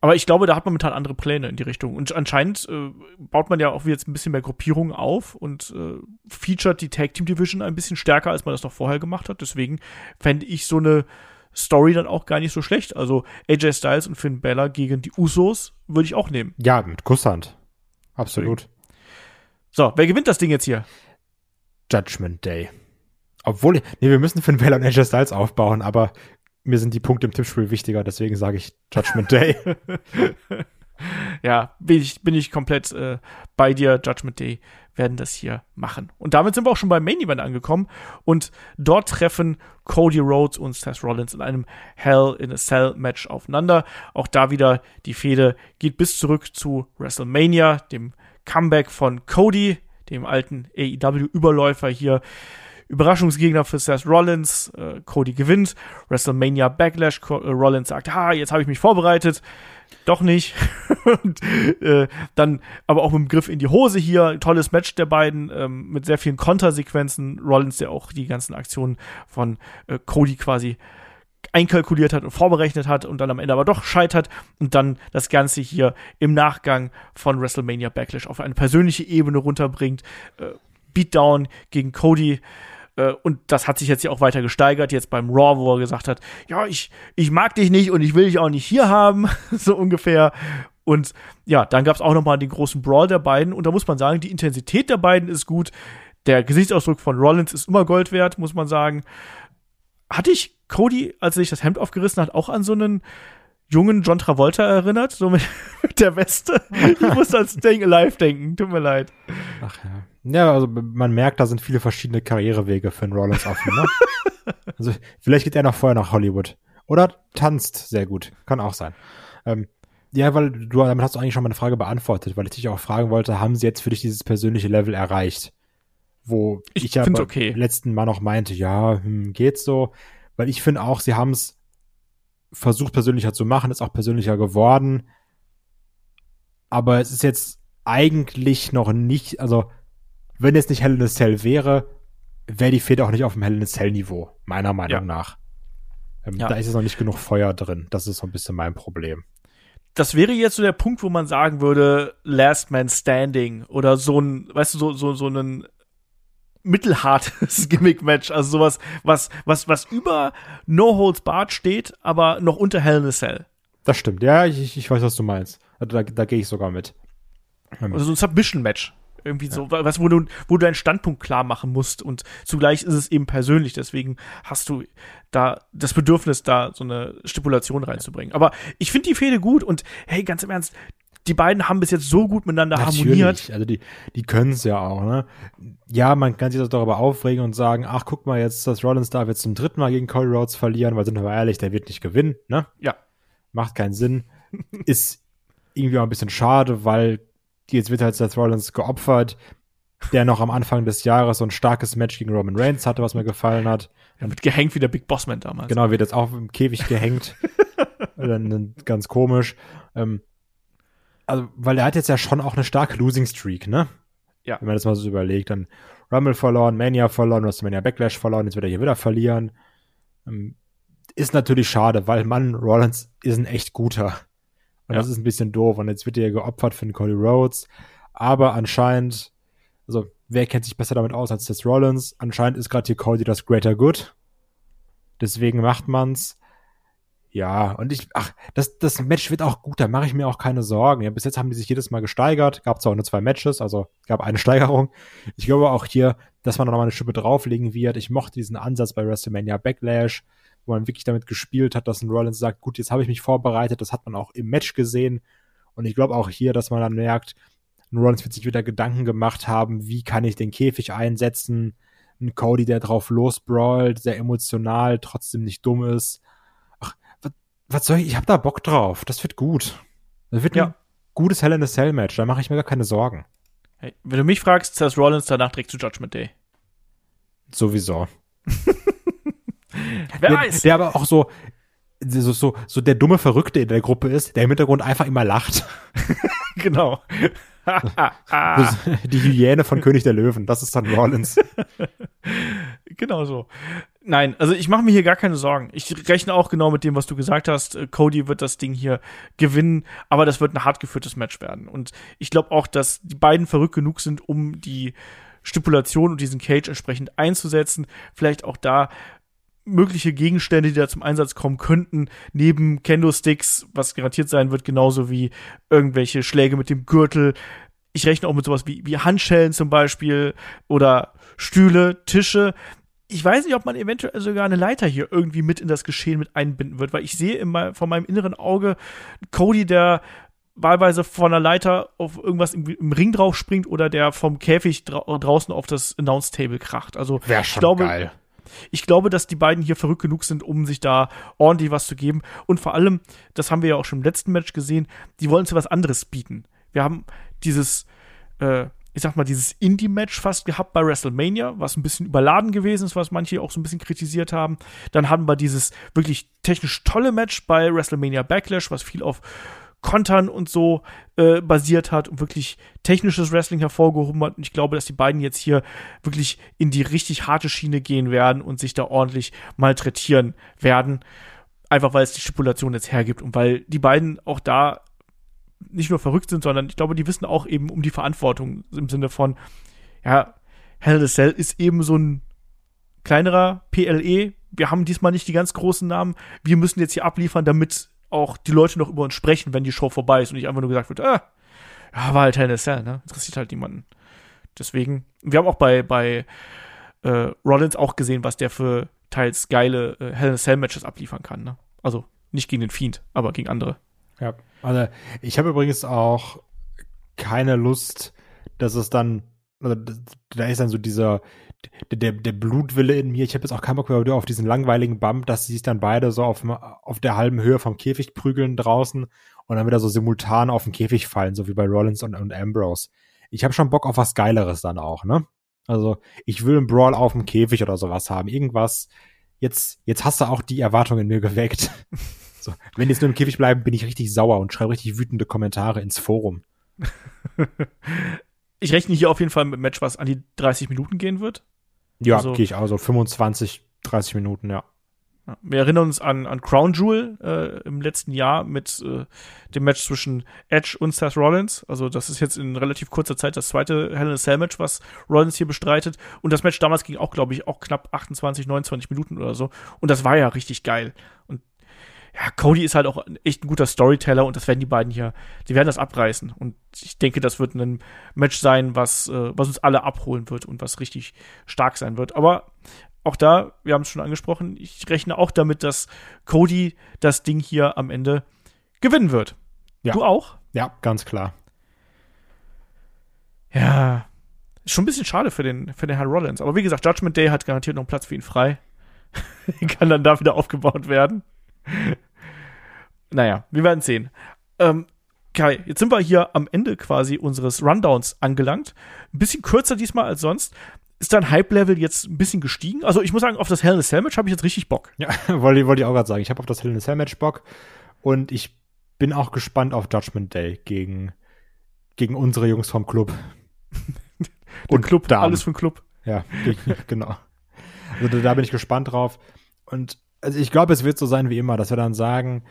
Aber ich glaube, da hat man momentan andere Pläne in die Richtung. Und anscheinend äh, baut man ja auch jetzt ein bisschen mehr Gruppierungen auf und äh, featuret die Tag Team Division ein bisschen stärker, als man das noch vorher gemacht hat. Deswegen fände ich so eine Story dann auch gar nicht so schlecht. Also AJ Styles und Finn Balor gegen die Usos würde ich auch nehmen. Ja, mit Kusshand. Absolut. So, wer gewinnt das Ding jetzt hier? Judgment Day. Obwohl, nee, wir müssen Finn Balor und AJ Styles aufbauen, aber mir sind die Punkte im Tippspiel wichtiger, deswegen sage ich Judgment Day. Ja, bin ich, bin ich komplett äh, bei dir. Judgment Day werden das hier machen. Und damit sind wir auch schon beim Main Event angekommen. Und dort treffen Cody Rhodes und Seth Rollins in einem Hell in a Cell Match aufeinander. Auch da wieder die Fehde geht bis zurück zu WrestleMania, dem Comeback von Cody, dem alten AEW-Überläufer hier. Überraschungsgegner für Seth Rollins. Äh, Cody gewinnt. WrestleMania Backlash. Co äh, Rollins sagt, ha, jetzt habe ich mich vorbereitet. Doch nicht. und äh, dann aber auch mit dem Griff in die Hose hier. Tolles Match der beiden ähm, mit sehr vielen Kontersequenzen. Rollins, der auch die ganzen Aktionen von äh, Cody quasi einkalkuliert hat und vorberechnet hat und dann am Ende aber doch scheitert und dann das Ganze hier im Nachgang von WrestleMania Backlash auf eine persönliche Ebene runterbringt. Äh, Beatdown gegen Cody. Äh, und das hat sich jetzt ja auch weiter gesteigert, jetzt beim Raw, wo er gesagt hat, ja, ich, ich mag dich nicht und ich will dich auch nicht hier haben, so ungefähr. Und ja, dann gab es auch noch mal den großen Brawl der beiden und da muss man sagen, die Intensität der beiden ist gut. Der Gesichtsausdruck von Rollins ist immer Gold wert, muss man sagen. Hatte ich Cody, als er sich das Hemd aufgerissen hat, auch an so einen jungen John Travolta erinnert, so mit, mit der Weste. Ich musste an Staying Alive denken, tut mir leid. Ach ja. Ja, also man merkt, da sind viele verschiedene Karrierewege für einen Rollins offen. Ne? also vielleicht geht er noch vorher nach Hollywood. Oder tanzt sehr gut. Kann auch sein. Ähm, ja, weil du, damit hast du eigentlich schon meine Frage beantwortet, weil ich dich auch fragen wollte, haben sie jetzt für dich dieses persönliche Level erreicht? Wo Ich ich, ja okay. letzten Mal noch meinte, ja, hm, geht's so. Weil ich finde auch, sie haben es versucht persönlicher zu machen, ist auch persönlicher geworden. Aber es ist jetzt eigentlich noch nicht, also wenn es nicht Hell in a Cell wäre, wäre die Feder auch nicht auf dem Hell in a Cell Niveau, meiner Meinung Ja. nach. Ähm, Ja. Da ist es noch nicht genug Feuer drin. Das ist so ein bisschen mein Problem. das wäre jetzt so der Punkt, wo man sagen würde, Last Man Standing oder so ein, weißt du, so, so, so ein mittelhartes Gimmick-Match, also sowas, was, was, was über No Holds Barred steht, aber noch unter Hell in a Cell. Das stimmt. Ja, ich, ich- weiß, was du meinst. Also Da, da gehe ich sogar mit. Also so ein Submission-Match. Irgendwie so, was, wo du, wo du deinen Standpunkt klar machen musst und zugleich ist es eben persönlich, deswegen hast du da das Bedürfnis, da so eine Stipulation reinzubringen. Aber ich finde die Fehde gut und hey, ganz im Ernst, die beiden haben bis jetzt so gut miteinander harmoniert. Also die, die können es ja auch, ne? Ja, man kann sich das darüber aufregen und sagen, ach, guck mal, jetzt, das Rollins darf jetzt zum dritten Mal gegen Cody Rhodes verlieren, weil sind wir mal ehrlich, der wird nicht gewinnen, ne? Ja. Macht keinen Sinn. Ist irgendwie auch ein bisschen schade, weil jetzt wird halt Seth Rollins geopfert. der noch am Anfang des Jahres so ein starkes Match gegen Roman Reigns hatte, was mir gefallen hat. Er wird gehängt wie der Big Bossman damals. Genau, wird jetzt auch im Käfig gehängt. dann, ganz komisch. Ähm, also, weil er hat jetzt ja schon auch eine starke Losing Streak, ne? Ja. Wenn man das mal so überlegt, dann Rumble verloren, Mania verloren, WrestleMania Backlash verloren, jetzt wird er hier wieder verlieren. Ähm, ist natürlich schade, weil Mann, Rollins ist ein echt guter. Und Ja. das ist ein bisschen doof. Und jetzt wird er geopfert für den Cody Rhodes. Aber anscheinend, also wer kennt sich besser damit aus als Seth Rollins? Anscheinend ist gerade hier Cody das Greater Good. Deswegen macht man's. Ja, und ich, ach, das, das Match wird auch gut, da mache ich mir auch keine Sorgen. Ja, bis jetzt haben die sich jedes Mal gesteigert, gab zwar auch nur zwei Matches, also gab eine Steigerung. Ich glaube auch hier, dass man noch mal eine Schippe drauflegen wird. Ich mochte diesen Ansatz bei WrestleMania Backlash, wo man wirklich damit gespielt hat, dass ein Rollins sagt, gut, jetzt habe ich mich vorbereitet, das hat man auch im Match gesehen. Und ich glaube auch hier, dass man dann merkt, ein Rollins wird sich wieder Gedanken gemacht haben, wie kann ich den Käfig einsetzen. Ein Cody, der drauf losbrawlt, sehr emotional, trotzdem nicht dumm ist. Was, soll ich? Ich hab da Bock drauf. Das wird gut. Das wird Ja. ein gutes Hell in a Cell Match. Da mache ich mir gar keine Sorgen. Hey, wenn du mich fragst, Seth Rollins danach direkt zu Judgment Day. Sowieso. Wer der, weiß? der aber auch so, so, so, so der dumme Verrückte in der Gruppe ist, der im Hintergrund einfach immer lacht. genau. Die Hyäne von König der Löwen, das ist dann Rollins. Genau so. Nein, also ich mache mir hier gar keine Sorgen. Ich rechne auch genau mit dem, was du gesagt hast. Äh, Cody wird das Ding hier gewinnen, aber das wird ein hart geführtes Match werden. Und ich glaube auch, dass die beiden verrückt genug sind, um die Stipulation und diesen Cage entsprechend einzusetzen. Vielleicht auch da mögliche Gegenstände, die da zum Einsatz kommen könnten, neben Kendo-Sticks, was garantiert sein wird, genauso wie irgendwelche Schläge mit dem Gürtel. Ich rechne auch mit sowas wie, wie Handschellen zum Beispiel oder Stühle, Tische. Ich weiß nicht, ob man eventuell sogar eine Leiter hier irgendwie mit in das Geschehen mit einbinden wird, weil ich sehe in mein, vor meinem inneren Auge Cody, der wahlweise von einer Leiter auf irgendwas im, im Ring drauf springt oder der vom Käfig drau draußen auf das Announce Table kracht. Also Wäre ich glaube, ich glaube, dass die beiden hier verrückt genug sind, um sich da ordentlich was zu geben. Und vor allem, das haben wir ja auch schon im letzten Match gesehen, die wollen uns ja was anderes bieten. Wir haben dieses, äh, ich sag mal, dieses Indie-Match fast gehabt bei WrestleMania, was ein bisschen überladen gewesen ist, was manche auch so ein bisschen kritisiert haben. Dann hatten wir dieses wirklich technisch tolle Match bei WrestleMania Backlash, was viel auf Kontern und so äh, basiert hat und wirklich technisches Wrestling hervorgehoben hat. Und ich glaube, dass die beiden jetzt hier wirklich in die richtig harte Schiene gehen werden und sich da ordentlich malträtieren werden. Einfach weil es die Stipulation jetzt hergibt und weil die beiden auch da nicht nur verrückt sind, sondern ich glaube, die wissen auch eben um die Verantwortung im Sinne von, ja, Hell in a Cell ist eben so ein kleinerer PLE. Wir haben diesmal nicht die ganz großen Namen. Wir müssen jetzt hier abliefern, damit auch die Leute noch über uns sprechen, wenn die Show vorbei ist und nicht einfach nur gesagt wird, ah, ja, war halt Hell in a Cell, ne? Interessiert halt niemanden. Deswegen, wir haben auch bei, bei äh, Rollins auch gesehen, was der für teils geile äh, Hell in a Cell Matches abliefern kann, ne? Also nicht gegen den Fiend, aber gegen andere. Ja, also ich habe übrigens auch keine Lust, dass es dann, also da ist dann so dieser, der, der, Blutwille in mir. Ich habe jetzt auch keinen Bock mehr auf diesen langweiligen Bump, dass sie sich dann beide so auf, auf der halben Höhe vom Käfig prügeln draußen und dann wieder so simultan auf den Käfig fallen, so wie bei Rollins und, und Ambrose. Ich habe schon Bock auf was Geileres dann auch, ne? Also ich will einen Brawl auf dem Käfig oder sowas haben. Irgendwas. Jetzt, jetzt hast du auch die Erwartung in mir geweckt. So, wenn die jetzt nur im Käfig bleiben, bin ich richtig sauer und schreibe richtig wütende Kommentare ins Forum. Ich rechne hier auf jeden Fall mit einem Match, was an die 30 Minuten gehen wird. Ja, Also- gehe ich auch so 25, 30 Minuten, ja. Ja, Wir erinnern uns an, an Crown Jewel äh, im letzten Jahr mit äh, dem Match zwischen Edge und Seth Rollins. Also das ist jetzt in relativ kurzer Zeit das zweite Hell in a Cell Match, was Rollins hier bestreitet. Und das Match damals ging auch, glaube ich, auch knapp 28, 29 Minuten oder so. Und das war ja richtig geil. Und ja, Cody ist halt auch echt ein guter Storyteller und das werden die beiden hier, die werden das abreißen. Und ich denke, das wird ein Match sein, was, äh, was uns alle abholen wird und was richtig stark sein wird. Aber auch da, wir haben es schon angesprochen, ich rechne auch damit, dass Cody das Ding hier am Ende gewinnen wird. Ja. Du auch? Ja, ganz klar. Ja. Ist schon ein bisschen schade für den, für den Herrn Rollins. Aber wie gesagt, Judgment Day hat garantiert noch einen Platz für ihn frei. Kann dann da wieder aufgebaut werden. Naja, wir werden sehen. Ähm, Kai, jetzt sind wir hier am Ende quasi unseres Rundowns angelangt. Ein bisschen kürzer diesmal als sonst. Ist dein Hype-Level jetzt ein bisschen gestiegen? Also ich muss sagen, auf das Hell in a Cell Match habe ich jetzt richtig Bock. Ja, wollte, wollte ich auch gerade sagen. Ich habe auf das Hell in a Cell Match Bock und ich bin auch gespannt auf Judgment Day gegen, gegen unsere Jungs vom Club. und Club, Damen. alles den Club. Ja, genau. Also da bin ich gespannt drauf. Und also ich glaube, es wird so sein wie immer, dass wir dann sagen,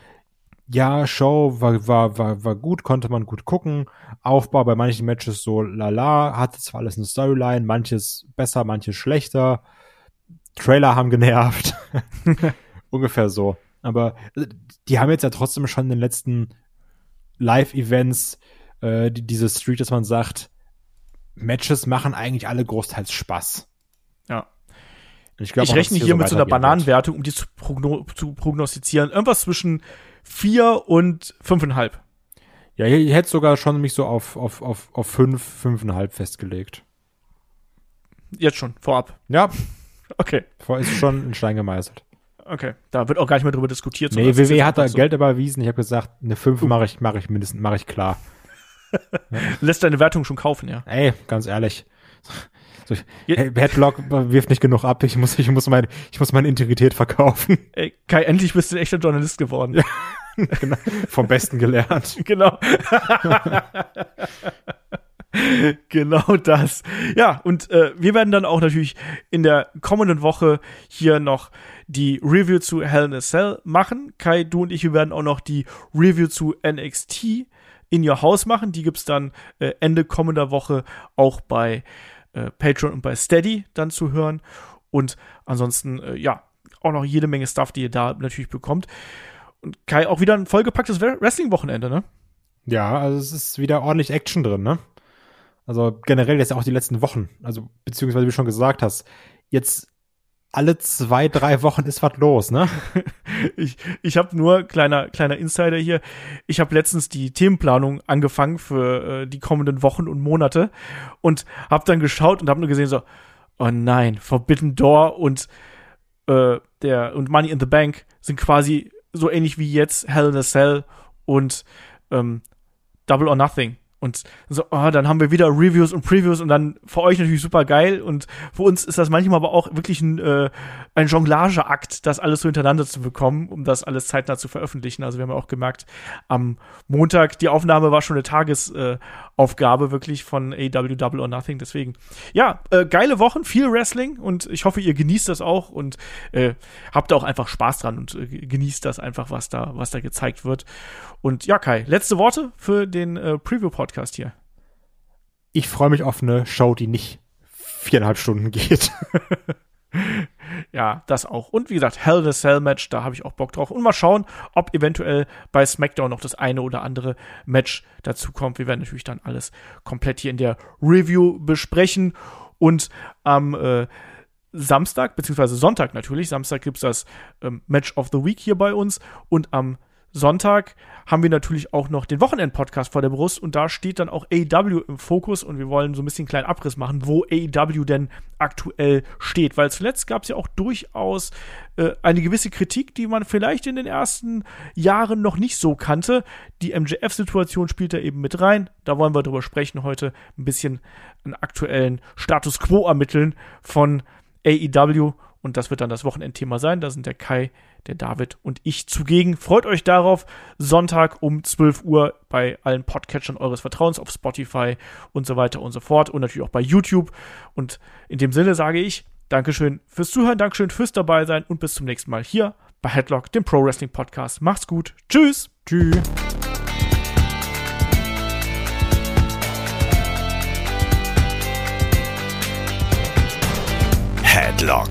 ja, Show war, war, war, war gut, konnte man gut gucken. Aufbau bei manchen Matches so lala, hatte zwar alles eine Storyline, manches besser, manches schlechter. Trailer haben genervt. Ungefähr so. Aber äh, die haben jetzt ja trotzdem schon in den letzten Live-Events äh, die, diese Street, dass man sagt, Matches machen eigentlich alle großteils Spaß. Ja. Ich, glaub, ich rechne hier, hier so mit so einer Bananenwertung, um die zu, progno zu prognostizieren. Irgendwas zwischen vier und fünfeinhalb. Ja, ich hätte sogar schon mich so auf, auf, auf, auf fünf, fünfeinhalb festgelegt. Jetzt schon, vorab. Ja. Okay. Vor ist schon ein Stein gemeißelt. Okay, da wird auch gar nicht mehr drüber diskutiert. Nee, WWE hat da so. Geld überwiesen. Ich habe gesagt, eine 5 uh. mache ich, mach ich mindestens, mache ich klar. Lässt deine Wertung schon kaufen, ja. Ey, ganz ehrlich. So, hey, Headlock wirft nicht genug ab. Ich muss, ich muss, mein, ich muss meine Integrität verkaufen. Ey, Kai, endlich bist du ein echter Journalist geworden. Ja, genau. Vom Besten gelernt. genau. genau das. Ja, und äh, wir werden dann auch natürlich in der kommenden Woche hier noch die Review zu Hell in a Cell machen. Kai, du und ich, wir werden auch noch die Review zu NXT in Your House machen. Die gibt's dann äh, Ende kommender Woche auch bei äh, Patreon und bei Steady dann zu hören. Und ansonsten, äh, ja, auch noch jede Menge Stuff, die ihr da natürlich bekommt. Und Kai, auch wieder ein vollgepacktes Wrestling-Wochenende, ne? Ja, also es ist wieder ordentlich Action drin, ne? Also generell jetzt auch die letzten Wochen. Also, beziehungsweise wie du schon gesagt hast, jetzt alle zwei, drei Wochen ist was los, ne? ich ich habe nur, kleiner, kleiner Insider hier, ich habe letztens die Themenplanung angefangen für äh, die kommenden Wochen und Monate und habe dann geschaut und habe nur gesehen so, oh nein, Forbidden Door und äh, der und Money in the Bank sind quasi so ähnlich wie jetzt Hell in a Cell und ähm, Double or Nothing. Und so, oh, dann haben wir wieder Reviews und Previews und dann für euch natürlich super geil. Und für uns ist das manchmal aber auch wirklich ein, äh, ein Jonglageakt, das alles so hintereinander zu bekommen, um das alles zeitnah zu veröffentlichen. Also wir haben ja auch gemerkt, am Montag, die Aufnahme war schon eine Tagesaufgabe äh, wirklich von AW Double or Nothing. Deswegen, ja, äh, geile Wochen, viel Wrestling und ich hoffe, ihr genießt das auch und äh, habt auch einfach Spaß dran und äh, genießt das einfach, was da, was da gezeigt wird. Und ja, Kai, letzte Worte für den äh, Preview-Podcast hier. Ich freue mich auf eine Show, die nicht viereinhalb Stunden geht. ja, das auch. Und wie gesagt, Hell in a Cell Match, da habe ich auch Bock drauf. Und mal schauen, ob eventuell bei SmackDown noch das eine oder andere Match dazu kommt. Wir werden natürlich dann alles komplett hier in der Review besprechen. Und am äh, Samstag, beziehungsweise Sonntag natürlich, Samstag gibt es das ähm, Match of the Week hier bei uns. Und am Sonntag haben wir natürlich auch noch den Wochenend-Podcast vor der Brust und da steht dann auch AEW im Fokus und wir wollen so ein bisschen einen kleinen Abriss machen, wo AEW denn aktuell steht. Weil zuletzt gab es ja auch durchaus äh, eine gewisse Kritik, die man vielleicht in den ersten Jahren noch nicht so kannte. Die MJF-Situation spielt da eben mit rein. Da wollen wir drüber sprechen heute, ein bisschen einen aktuellen Status Quo ermitteln von AEW und das wird dann das Wochenendthema sein. Da sind der Kai, der David und ich zugegen. Freut euch darauf. Sonntag um 12 Uhr bei allen Podcatchern eures Vertrauens auf Spotify und so weiter und so fort. Und natürlich auch bei YouTube. Und in dem Sinne sage ich Dankeschön fürs Zuhören, Dankeschön fürs dabei sein und bis zum nächsten Mal hier bei Headlock, dem Pro Wrestling Podcast. Macht's gut. Tschüss. Tschüss. Headlock